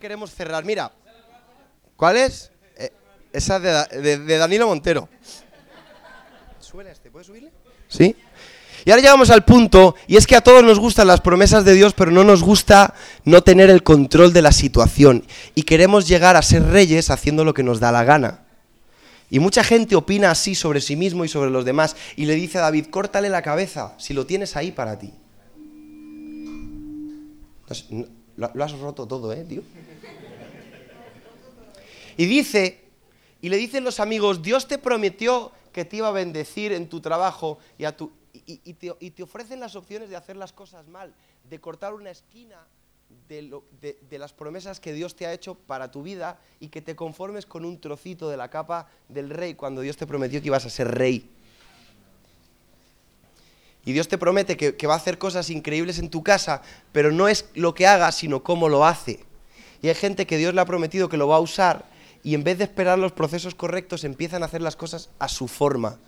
queremos cerrar. Mira, ¿cuál es? Eh, esa de, de, Danilo Montero. ¿Suele este? ¿Puedes subirle? Sí. Y ahora llegamos al punto, y es que a todos nos gustan las promesas de Dios, pero no nos gusta no tener el control de la situación. Y queremos llegar a ser reyes haciendo lo que nos da la gana. Y mucha gente opina así sobre sí mismo y sobre los demás, y le dice a David, córtale la cabeza, si lo tienes ahí para ti. Lo, has roto todo, ¿eh, tío? Y dice, y le dicen los amigos, Dios te prometió que te iba a bendecir en tu trabajo y, te, ofrecen las opciones de hacer las cosas mal, de cortar una esquina de, de, las promesas que Dios te ha hecho para tu vida y que te conformes con un trocito de la capa del rey cuando Dios te prometió que ibas a ser rey. Y Dios te promete que, va a hacer cosas increíbles en tu casa, pero no es lo que haga, sino cómo lo hace. Y hay gente que Dios le ha prometido que lo va a usar y en vez de esperar los procesos correctos empiezan a hacer las cosas a su forma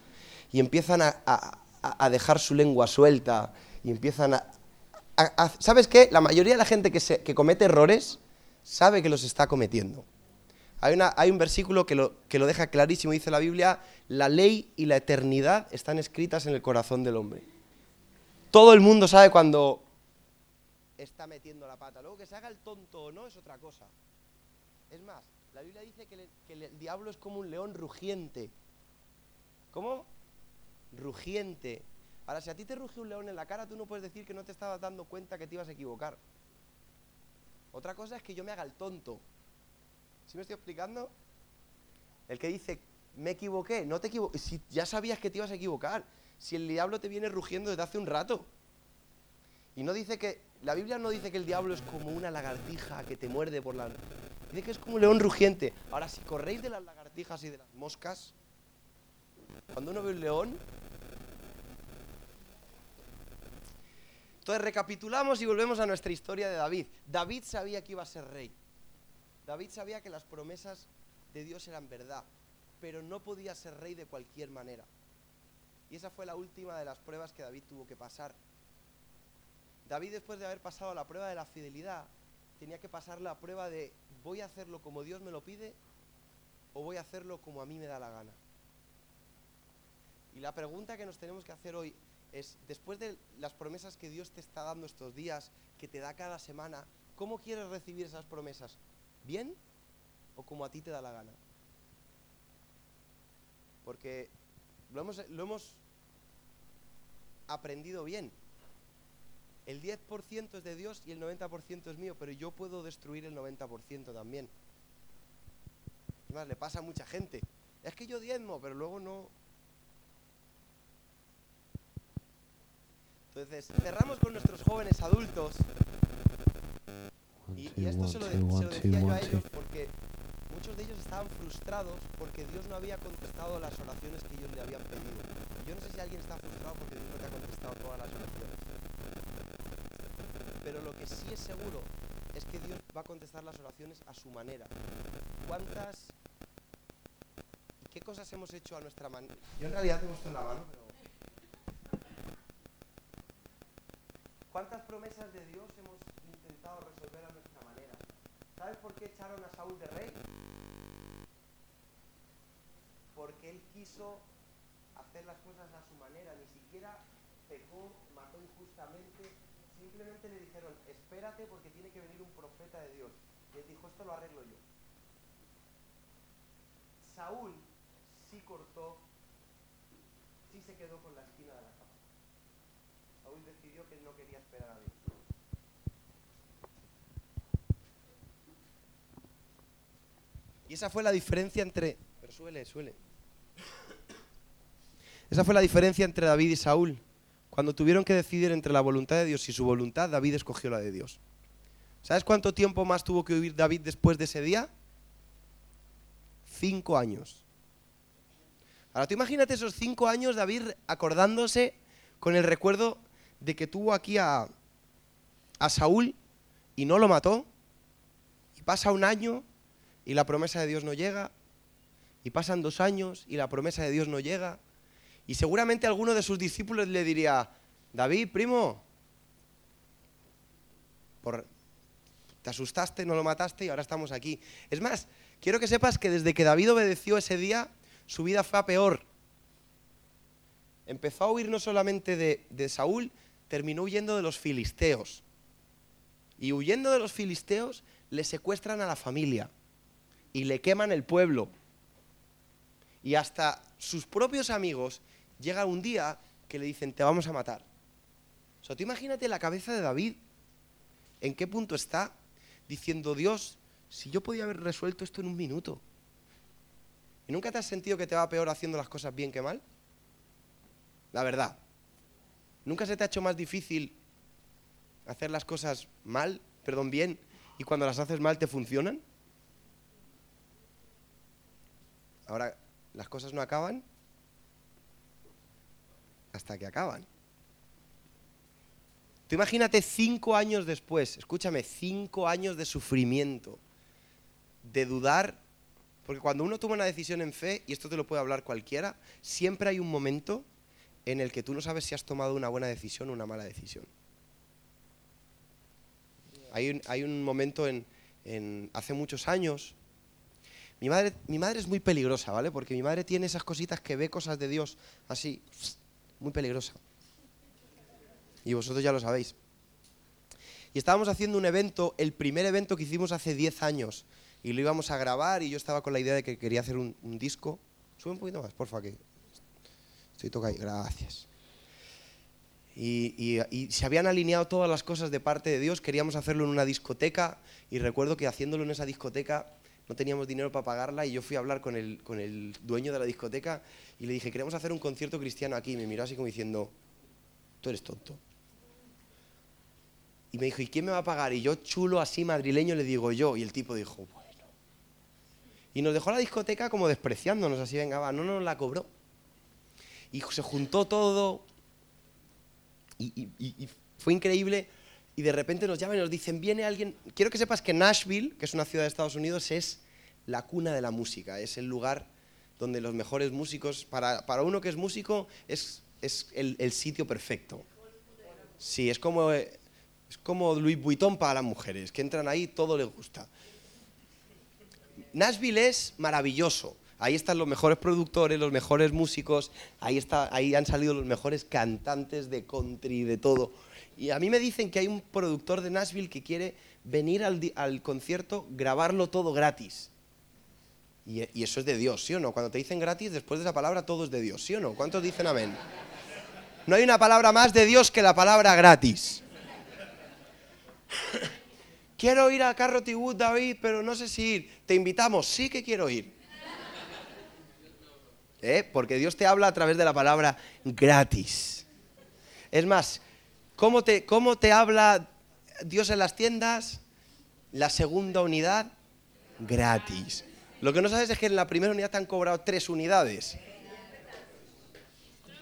y empiezan a, dejar su lengua suelta y empiezan a, ¿Sabes qué? La mayoría de la gente que, se, que comete errores sabe que los está cometiendo. Hay, una, hay un versículo que lo, que lo deja clarísimo, dice la Biblia, la ley y la eternidad están escritas en el corazón del hombre. Todo el mundo sabe cuando está metiendo la pata. Luego que se haga el tonto o no es otra cosa. Es más, la Biblia dice que, el diablo es como un león rugiente. ¿Cómo? Rugiente. Ahora, si a ti te ruge un león en la cara, tú no puedes decir que no te estabas dando cuenta que te ibas a equivocar. Otra cosa es que yo me haga el tonto. ¿Sí me estoy explicando? El que dice, me equivoqué, no te equivoqué. Si ya sabías que te ibas a equivocar si el diablo te viene rugiendo desde hace un rato? Y no dice que, la Biblia no dice que el diablo es como una lagartija que te muerde por la... Dice que es como un león rugiente. Ahora, si corréis de las lagartijas y de las moscas, cuando uno ve un león... Entonces recapitulamos y volvemos a nuestra historia de David. David sabía que iba a ser rey. David sabía que las promesas de Dios eran verdad, pero no podía ser rey de cualquier manera. Y esa fue la última de las pruebas que David tuvo que pasar. David después de haber pasado la prueba de la fidelidad, tenía que pasar la prueba de voy a hacerlo como Dios me lo pide o voy a hacerlo como a mí me da la gana. Y la pregunta que nos tenemos que hacer hoy es, después de las promesas que Dios te está dando estos días, que te da cada semana, ¿cómo quieres recibir esas promesas? ¿Bien o como a ti te da la gana? Porque lo hemos, lo hemos aprendido bien. El 10% es de Dios y el 90% es mío, pero yo puedo destruir el 90% también. Además, le pasa a mucha gente. Es que yo diezmo, pero luego no. Entonces, cerramos con nuestros jóvenes adultos. Y, y esto se lo, de- se lo decía yo a ellos porque muchos de ellos estaban frustrados porque Dios no había contestado las oraciones que ellos le habían pedido. Yo no sé si alguien está frustrado porque Dios no te ha contestado todas las oraciones. Pero lo que sí es seguro es que Dios va a contestar las oraciones a su manera. ¿Cuántas qué cosas hemos hecho a nuestra manera? Yo en realidad tengo esto en la mano, pero ¿Cuántas promesas de Dios hemos intentado resolver a nuestra manera? ¿Sabes por qué echaron a Saúl de rey? Porque él quiso hacer las cosas a su manera, ni siquiera pecó, mató injustamente, simplemente le dijeron, espérate porque tiene que venir un profeta de Dios. Y él dijo, esto lo arreglo yo. Saúl sí cortó, sí se quedó con la esquina de la capa. Saúl decidió que él no quería esperar a Dios. Y esa fue la diferencia entre... Pero suele, suele. Esa fue la diferencia entre David y Saúl. Cuando tuvieron que decidir entre la voluntad de Dios y su voluntad, David escogió la de Dios. ¿Sabes cuánto tiempo más tuvo que vivir David después de ese día? Cinco años. Ahora tú imagínate esos cinco años David acordándose con el recuerdo de que tuvo aquí a, a Saúl y no lo mató. Y pasa un año y la promesa de Dios no llega. Y pasan dos años y la promesa de Dios no llega. Y seguramente alguno de sus discípulos le diría, David, primo, por, te asustaste, no lo mataste y ahora estamos aquí. Es más, quiero que sepas que desde que David obedeció ese día, su vida fue a peor. Empezó a huir no solamente de, de Saúl, terminó huyendo de los filisteos. Y huyendo de los filisteos, le secuestran a la familia y le queman el pueblo. Y hasta sus propios amigos llega un día que le dicen, te vamos a matar. O sea, tú imagínate la cabeza de David, en qué punto está, diciendo, Dios, si yo podía haber resuelto esto en un minuto. ¿Y nunca te has sentido que te va peor haciendo las cosas bien que mal? La verdad. ¿Nunca se te ha hecho más difícil hacer las cosas mal, perdón, bien, y cuando las haces mal te funcionan? Ahora, las cosas no acaban hasta que acaban. Tú imagínate cinco años después, escúchame, cinco años de sufrimiento, de dudar, porque cuando uno toma una decisión en fe, y esto te lo puede hablar cualquiera, siempre hay un momento en el que tú no sabes si has tomado una buena decisión o una mala decisión. Hay un, hay un momento en, hace muchos años, mi madre, mi madre es muy peligrosa, ¿vale? Porque mi madre tiene esas cositas que ve cosas de Dios así, muy peligrosa. Y vosotros ya lo sabéis. Y estábamos haciendo un evento, el primer evento que hicimos hace 10 años, y lo íbamos a grabar y yo estaba con la idea de que quería hacer un, un disco. Sube un poquito más, porfa, que estoy tocando. Gracias. Y, y- y se habían alineado todas las cosas de parte de Dios, queríamos hacerlo en una discoteca y recuerdo que haciéndolo en esa discoteca no teníamos dinero para pagarla y yo fui a hablar con el, con el dueño de la discoteca y le dije, queremos hacer un concierto cristiano aquí. Y me miró así como diciendo, tú eres tonto. Y me dijo, ¿y quién me va a pagar? Y yo, chulo así madrileño, le digo yo. Y el tipo dijo, bueno. Y nos dejó la discoteca como despreciándonos, así, venga, va, no nos la cobró. Y se juntó todo. Y, fue increíble y de repente nos llaman y nos dicen, viene alguien, quiero que sepas que Nashville, que es una ciudad de Estados Unidos, es la cuna de la música, es el lugar donde los mejores músicos, para, para uno que es músico, es, es el, el, sitio perfecto. Sí, es como, es como Louis Vuitton para las mujeres, que entran ahí, todo les gusta. Nashville es maravilloso. Ahí están los mejores productores, los mejores músicos, ahí, está, ahí han salido los mejores cantantes de country, de todo. Y a mí me dicen que hay un productor de Nashville que quiere venir al, al concierto, grabarlo todo gratis. Y, eso es de Dios, ¿sí o no? Cuando te dicen gratis, después de esa palabra todo es de Dios, ¿sí o no? ¿Cuántos dicen amén? No hay una palabra más de Dios que la palabra gratis. quiero ir a Carro Wood, David, pero no sé si ir. Te invitamos, sí que quiero ir. ¿Eh? Porque Dios te habla a través de la palabra gratis. Es más, ¿cómo te, ¿cómo te habla Dios en las tiendas? La segunda unidad, gratis. Lo que no sabes es que en la primera unidad te han cobrado tres unidades.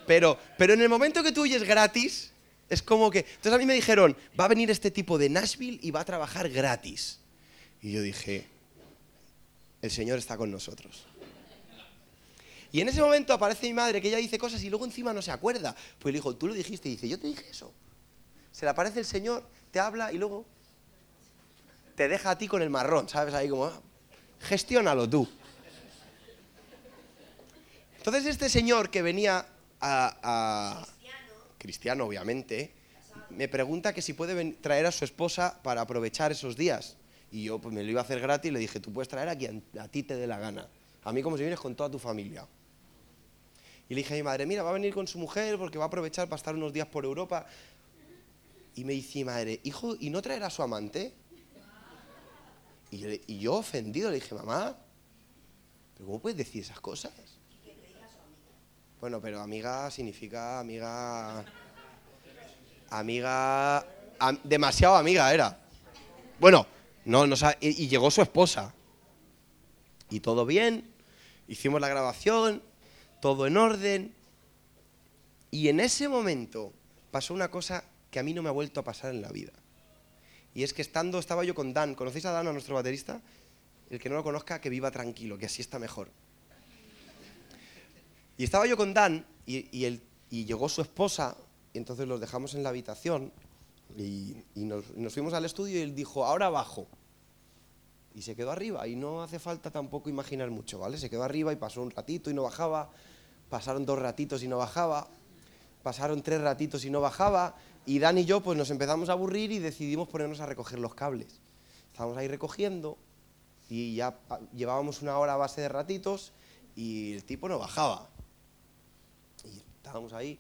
Pero, pero en el momento que tú oyes gratis, es como que... Entonces a mí me dijeron, va a venir este tipo de Nashville y va a trabajar gratis. Y yo dije, el Señor está con nosotros. Y en ese momento aparece mi madre, que ella dice cosas y luego encima no se acuerda. Pues le dijo, tú lo dijiste, y dice, yo te dije eso. Se le aparece el Señor, te habla y luego te deja a ti con el marrón, ¿sabes? Ahí como, ah, gestiónalo tú. Entonces este señor que venía a, cristiano, obviamente, me pregunta que si puede traer a su esposa para aprovechar esos días. Y yo pues me lo iba a hacer gratis y le dije, tú puedes traer a quien a ti te dé la gana. A mí como si vienes con toda tu familia. Y le dije a mi madre, mira, va a venir con su mujer porque va a aprovechar para estar unos días por Europa. Y me dice madre, hijo, ¿y no traerá a su amante? Y, yo ofendido le dije, mamá, ¿pero cómo puedes decir esas cosas? Bueno, pero amiga significa amiga... Amiga... demasiado amiga era. Bueno, no, no y, y llegó su esposa. Y todo bien, hicimos la grabación, todo en orden. Y en ese momento pasó una cosa que a mí no me ha vuelto a pasar en la vida. Y es que estando, estaba yo con Dan, ¿conocéis a Dan, a nuestro baterista? El que no lo conozca, que viva tranquilo, que así está mejor. Y estaba yo con Dan y, él, y llegó su esposa, y entonces los dejamos en la habitación y, nos, nos, fuimos al estudio y él dijo, ahora bajo. Y se quedó arriba y no hace falta tampoco imaginar mucho, ¿vale? Se quedó arriba y pasó un ratito y no bajaba, pasaron dos ratitos y no bajaba, pasaron tres ratitos y no bajaba, y Dan y yo pues nos empezamos a aburrir y decidimos ponernos a recoger los cables. Estábamos ahí recogiendo y ya llevábamos una hora a base de ratitos y el tipo no bajaba. Y estábamos ahí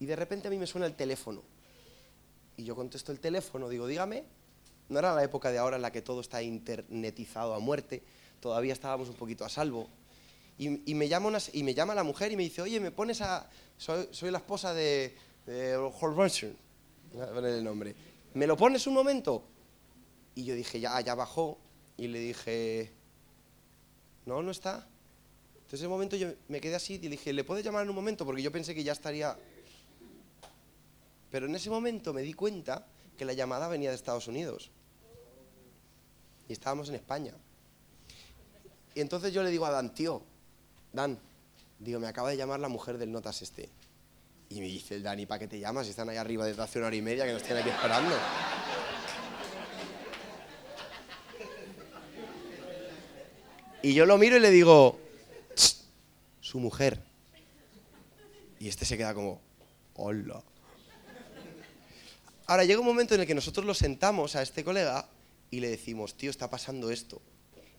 y de repente a mí me suena el teléfono. Y yo contesto el teléfono, digo, dígame. No era la época de ahora en la que todo está internetizado a muerte, todavía estábamos un poquito a salvo. Y, me llama y me llama la mujer y me dice, oye, me pones a... Soy, la esposa de, de el nombre. ¿Me lo pones un momento? Y yo dije, ya, ya bajó. Y le dije, no, no está. Entonces en ese momento yo me quedé así y le dije, ¿le puedes llamar en un momento? Porque yo pensé que ya estaría... Pero en ese momento me di cuenta que la llamada venía de Estados Unidos. Y estábamos en España. Y entonces yo le digo a Dan, tío, Dan, digo, me acaba de llamar la mujer del Notas este. Y me dice el Dani, ¿para qué te llamas? Están ahí arriba desde hace una hora y media que nos tienen aquí esperando. Y yo lo miro y le digo, su mujer. Y este se queda como, hola. Ahora llega un momento en el que nosotros lo sentamos a este colega y le decimos, tío, está pasando esto.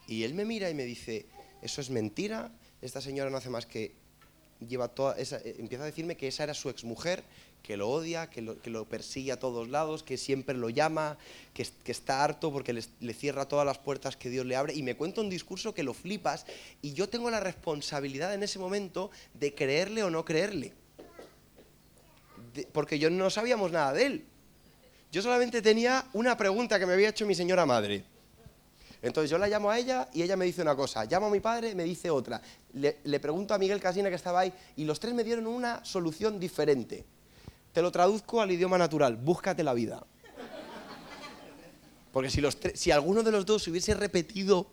Y él me mira y me dice, eso es mentira, esta señora no hace más que lleva toda esa, eh, empieza a decirme que esa era su exmujer, que lo odia, que lo, persigue a todos lados, que siempre lo llama, que, está harto porque le, cierra todas las puertas que Dios le abre y me cuenta un discurso que lo flipas y yo tengo la responsabilidad en ese momento de creerle o no creerle. porque yo no sabíamos nada de él. Yo solamente tenía una pregunta que me había hecho mi señora madre. Entonces yo la llamo a ella y ella me dice una cosa, llamo a mi padre, me dice otra. Le, pregunto a Miguel Casina que estaba ahí y los tres me dieron una solución diferente. Te lo traduzco al idioma natural, búscate la vida. Porque si, alguno de los dos hubiese repetido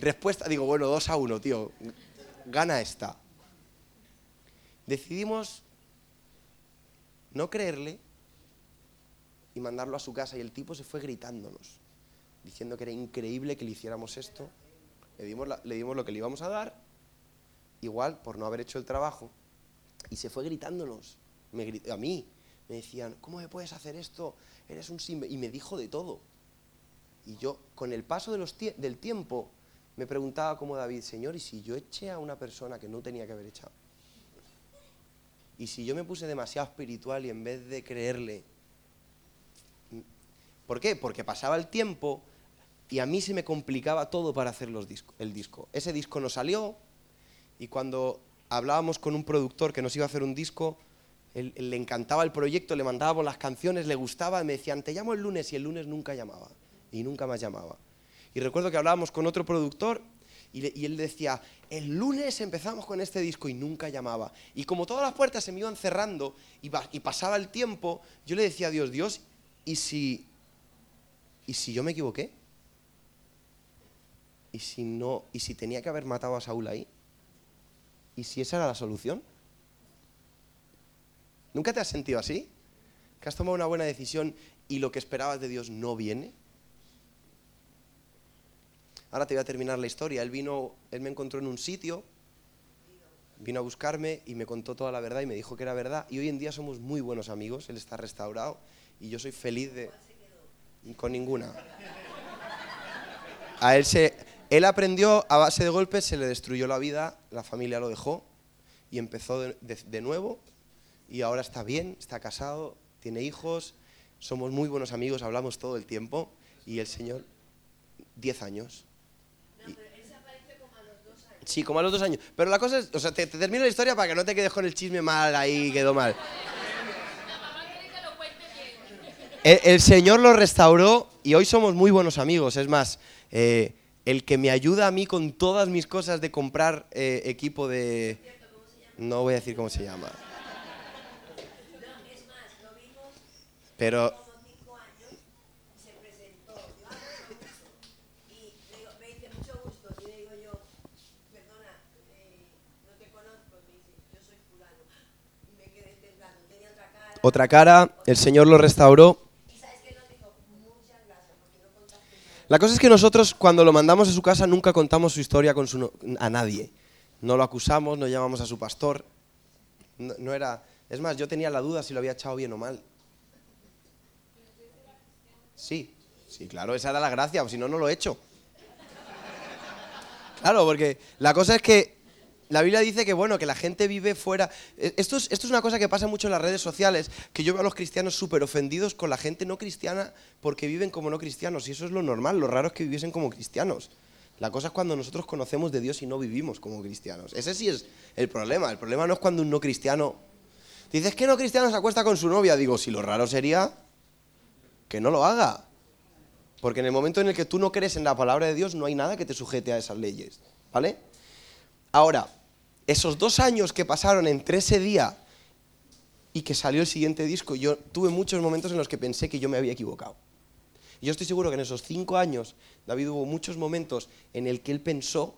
respuesta, digo, bueno, dos a uno, tío, gana esta. Decidimos no creerle y mandarlo a su casa y el tipo se fue gritándonos, diciendo que era increíble que le hiciéramos esto. Le dimos, le dimos lo que le íbamos a dar, igual por no haber hecho el trabajo, y se fue gritándonos, me, a mí. Me decían, ¿cómo me puedes hacer esto? Eres un simple... Y me dijo de todo. Y yo, con el paso de del tiempo, me preguntaba como David, Señor, ¿y si yo eché a una persona que no tenía que haber echado? Y si yo me puse demasiado espiritual y en vez de creerle... ¿Por qué? Porque pasaba el tiempo y a mí se me complicaba todo para hacer los el disco. Ese disco no salió y cuando hablábamos con un productor que nos iba a hacer un disco, le encantaba el proyecto, le mandábamos las canciones, le gustaba, me decían, te llamo el lunes y el lunes nunca llamaba y nunca más llamaba. Y recuerdo que hablábamos con otro productor y, él decía, el lunes empezamos con este disco y nunca llamaba. Y como todas las puertas se me iban cerrando y, y pasaba el tiempo, yo le decía Dios, Dios, ¿y si, ¿y si yo me equivoqué? ¿Y si no? ¿Y si tenía que haber matado a Saúl ahí? ¿Y si esa era la solución? ¿Nunca te has sentido así? ¿Que has tomado una buena decisión y lo que esperabas de Dios no viene? Ahora te voy a terminar la historia. Él vino, él me encontró en un sitio, vino a buscarme y me contó toda la verdad y me dijo que era verdad. Y hoy en día somos muy buenos amigos. Él está restaurado y yo soy feliz de con ninguna. A él se, él aprendió a base de golpes, se le destruyó la vida, la familia lo dejó y empezó de nuevo y ahora está bien, está casado, tiene hijos, somos muy buenos amigos, hablamos todo el tiempo y el Señor, 10 años. No, pero él se aparece como a los dos años. Sí, como a los dos años. Pero la cosa es, o sea, te, termino la historia para que no te quedes con el chisme mal ahí, quedó mal. El, el, Señor lo restauró y hoy somos muy buenos amigos. Es más, eh, el que me ayuda a mí con todas mis cosas de comprar eh, equipo de... No voy a decir cómo se llama. Pero... Otra cara, el Señor lo restauró. La cosa es que nosotros cuando lo mandamos a su casa nunca contamos su historia con su a nadie. No lo acusamos, no llamamos a su pastor. no, era... Es más, yo tenía la duda si lo había echado bien o mal. Sí, sí, claro, esa era la gracia, si no, no lo he hecho. Claro, porque la cosa es que la Biblia dice que, bueno, que la gente vive fuera. E, esto es, esto es una cosa que pasa mucho en las redes sociales, que yo veo a los cristianos súper ofendidos con la gente no cristiana porque viven como no cristianos. Y eso es lo normal, lo raro es que viviesen como cristianos. La cosa es cuando nosotros conocemos de Dios y no vivimos como cristianos. Ese sí es el problema. El problema no es cuando un no cristiano... Dices que no cristiano se acuesta con su novia. Digo, si lo raro sería que no lo haga. Porque en el momento en el que tú no crees en la palabra de Dios, no hay nada que te sujete a esas leyes. ¿Vale? Ahora, esos dos años que pasaron entre ese día y que salió el siguiente disco, yo tuve muchos momentos en los que pensé que yo me había equivocado. Y yo estoy seguro que en esos cinco años, David hubo muchos momentos en el que él pensó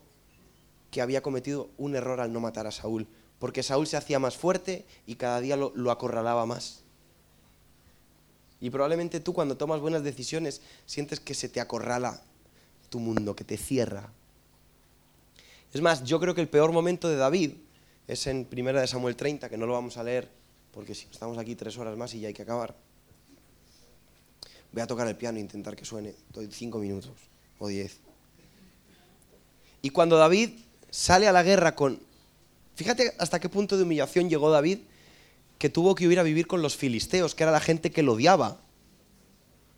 que había cometido un error al no matar a Saúl, porque Saúl se hacía más fuerte y cada día lo, lo acorralaba más. Y probablemente tú cuando tomas buenas decisiones sientes que se te acorrala tu mundo, que te cierra. Es más, yo creo que el peor momento de David es en 1 de Samuel 30, que no lo vamos a leer porque si estamos aquí tres horas más y ya hay que acabar. Voy a tocar el piano e intentar que suene. Doy cinco minutos o diez. Y cuando David sale a la guerra con... Fíjate hasta qué punto de humillación llegó David que tuvo que huir a vivir con los filisteos, que era la gente que lo odiaba.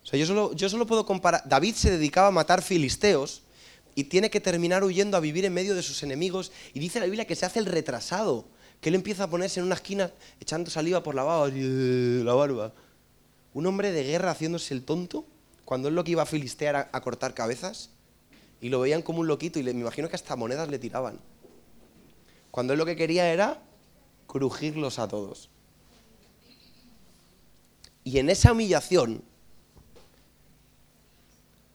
O sea, yo solo, yo solo puedo comparar. David se dedicaba a matar filisteos y tiene que terminar huyendo a vivir en medio de sus enemigos. Y dice la Biblia que se hace el retrasado, que él empieza a ponerse en una esquina echando saliva por la barba. La barba. Un hombre de guerra haciéndose el tonto, cuando él lo que iba a filistear a, a cortar cabezas, y lo veían como un loquito, y me imagino que hasta monedas le tiraban. Cuando él lo que quería era crujirlos a todos. Y en esa humillación,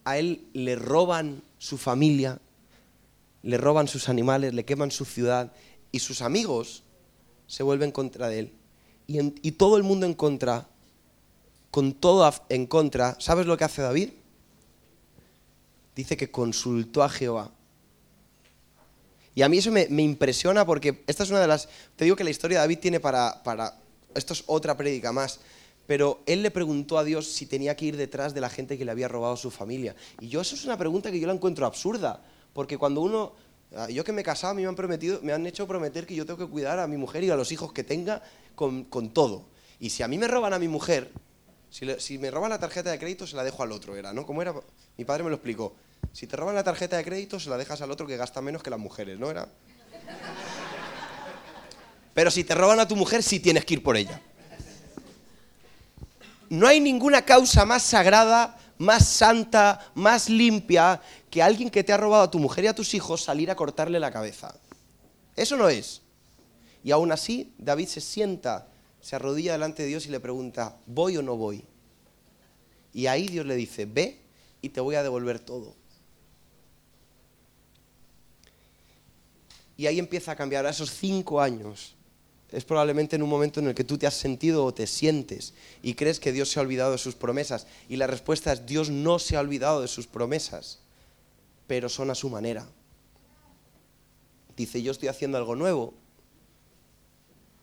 a él le roban su familia, le roban sus animales, le queman su ciudad y sus amigos se vuelven contra de él. Y, todo el mundo en contra, con todo en contra, ¿sabes lo que hace David? Dice que consultó a Jehová. Y a mí eso me, impresiona porque esta es una de las... Te digo que la historia de David tiene para... para esto es otra prédica más. Pero él le preguntó a Dios si tenía que ir detrás de la gente que le había robado su familia. Y yo eso es una pregunta que yo la encuentro absurda. Porque cuando uno... Ah, yo que me he casado, me han, prometido, me han hecho prometer que yo tengo que cuidar a mi mujer y a los hijos que tenga con, todo. Y si a mí me roban a mi mujer, si, si, me roban la tarjeta de crédito, se la dejo al otro, era, ¿no? Como era? Mi padre me lo explicó. Si te roban la tarjeta de crédito, se la dejas al otro que gasta menos que las mujeres, ¿no era? Pero si te roban a tu mujer, sí tienes que ir por ella. No hay ninguna causa más sagrada, más santa, más limpia que alguien que te ha robado a tu mujer y a tus hijos salir a cortarle la cabeza. Eso no es. Y aún así, David se sienta, se arrodilla delante de Dios y le pregunta, ¿voy o no voy? Y ahí Dios le dice, ve y te voy a devolver todo. Y ahí empieza a cambiar. A esos cinco años es probablemente en un momento en el que tú te has sentido o te sientes y crees que Dios se ha olvidado de sus promesas. Y la respuesta es, Dios no se ha olvidado de sus promesas, pero son a su manera. Dice, yo estoy haciendo algo nuevo.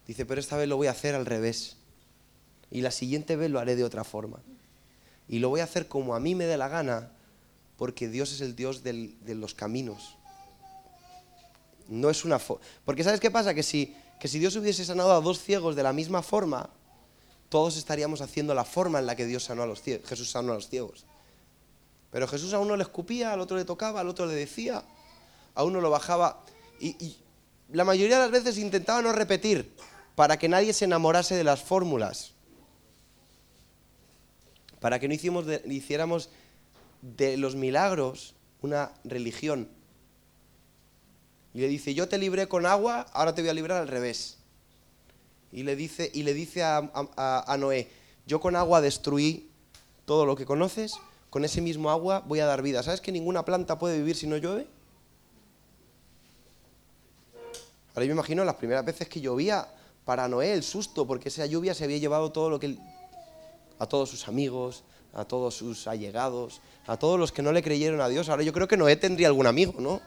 Dice, pero esta vez lo voy a hacer al revés. Y la siguiente vez lo haré de otra forma. Y lo voy a hacer como a mí me dé la gana, porque Dios es el Dios de los caminos. No es una Porque ¿sabes qué pasa? Que si, que si Dios hubiese sanado a dos ciegos de la misma forma, todos estaríamos haciendo la forma en la que Dios sanó a los ciegos, Jesús sanó a los ciegos. Pero Jesús a uno le escupía, al otro le tocaba, al otro le decía, a uno lo bajaba. Y, la mayoría de las veces intentaba no repetir para que nadie se enamorase de las fórmulas. Para que no hiciéramos de los milagros una religión y le dice, yo te libré con agua, ahora te voy a librar al revés. Y le dice, y le dice a, Noé, yo con agua destruí todo lo que conoces, con ese mismo agua voy a dar vida. ¿Sabes que ninguna planta puede vivir si no llueve? Ahora yo me imagino las primeras veces que llovía, para Noé el susto, porque esa lluvia se había llevado todo lo que a todos sus amigos, a todos sus allegados, a todos los que no le creyeron a Dios. Ahora yo creo que Noé tendría algún amigo, ¿no?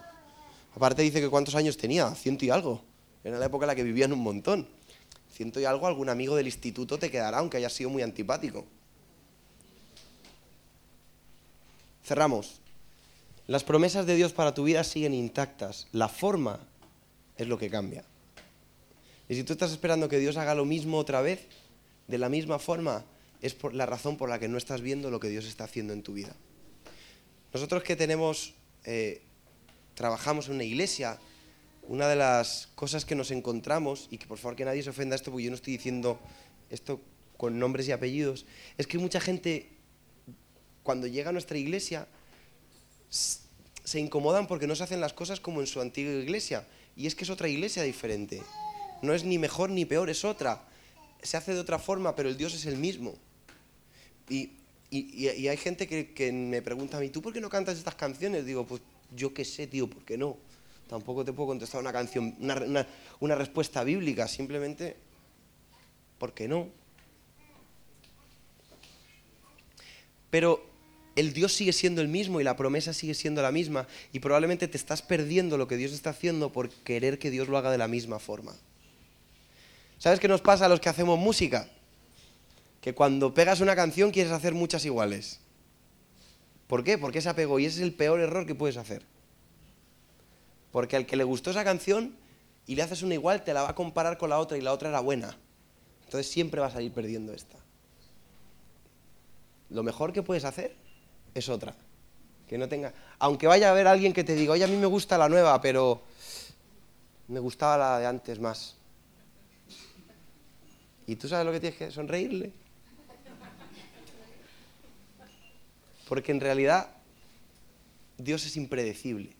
Aparte dice que cuántos años tenía, ciento y algo. Era la época en la que vivían un montón. Ciento y algo, algún amigo del instituto te quedará, aunque haya sido muy antipático. Cerramos. Las promesas de Dios para tu vida siguen intactas. La forma es lo que cambia. Y si tú estás esperando que Dios haga lo mismo otra vez, de la misma forma, es por la razón por la que no estás viendo lo que Dios está haciendo en tu vida. Nosotros que tenemos eh, trabajamos en una iglesia, una de las cosas que nos encontramos, y que por favor que nadie se ofenda esto, porque yo no estoy diciendo esto con nombres y apellidos, es que mucha gente cuando llega a nuestra iglesia se incomodan porque no se hacen las cosas como en su antigua iglesia. Y es que es otra iglesia diferente. No es ni mejor ni peor, es otra. Se hace de otra forma, pero el Dios es el mismo. Y, hay gente que, que, me pregunta a mí, ¿tú por qué no cantas estas canciones? Digo, pues yo qué sé, tío, ¿por qué no? Tampoco te puedo contestar una canción, una, respuesta bíblica, simplemente, ¿por qué no? Pero el Dios sigue siendo el mismo y la promesa sigue siendo la misma y probablemente te estás perdiendo lo que Dios está haciendo por querer que Dios lo haga de la misma forma. ¿Sabes qué nos pasa a los que hacemos música? Que cuando pegas una canción quieres hacer muchas iguales. ¿Por qué? Porque se apegó y ese es el peor error que puedes hacer. Porque al que le gustó esa canción y le haces una igual, te la va a comparar con la otra y la otra era buena. Entonces siempre vas a ir perdiendo esta. Lo mejor que puedes hacer es otra. Que no tenga. Aunque vaya a haber alguien que te diga, oye, a mí me gusta la nueva, pero me gustaba la de antes más. Y tú sabes lo que tienes que sonreírle. Porque en realidad Dios es impredecible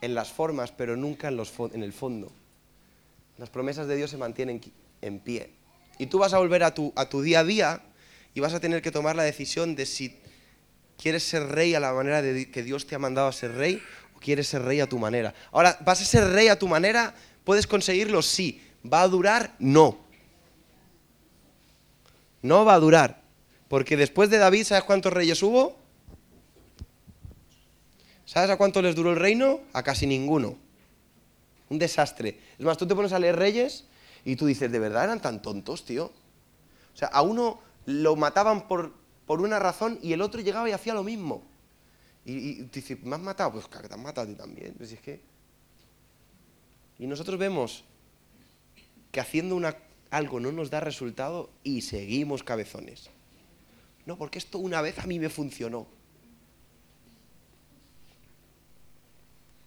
en las formas, pero nunca en, el fondo. Las promesas de Dios se mantienen en pie. Y tú vas a volver a tu, a tu día a día y vas a tener que tomar la decisión de si ¿Quieres ser rey a la manera de que Dios te ha mandado a ser rey o quieres ser rey a tu manera? Ahora, ¿vas a ser rey a tu manera? ¿Puedes conseguirlo? Sí. ¿Va a durar? No. No va a durar. Porque después de David, ¿sabes cuántos reyes hubo? ¿Sabes a cuánto les duró el reino? A casi ninguno. Un desastre. Es más, tú te pones a leer reyes y tú dices, ¿de verdad eran tan tontos, tío? O sea, a uno lo mataban por, por una razón y el otro llegaba y hacía lo mismo. Y, tú dices, ¿me has matado? Pues que te han matado a ti también. Pues es que... Y nosotros vemos que haciendo una, algo no nos da resultado y seguimos cabezones. No, porque esto una vez a mí me funcionó.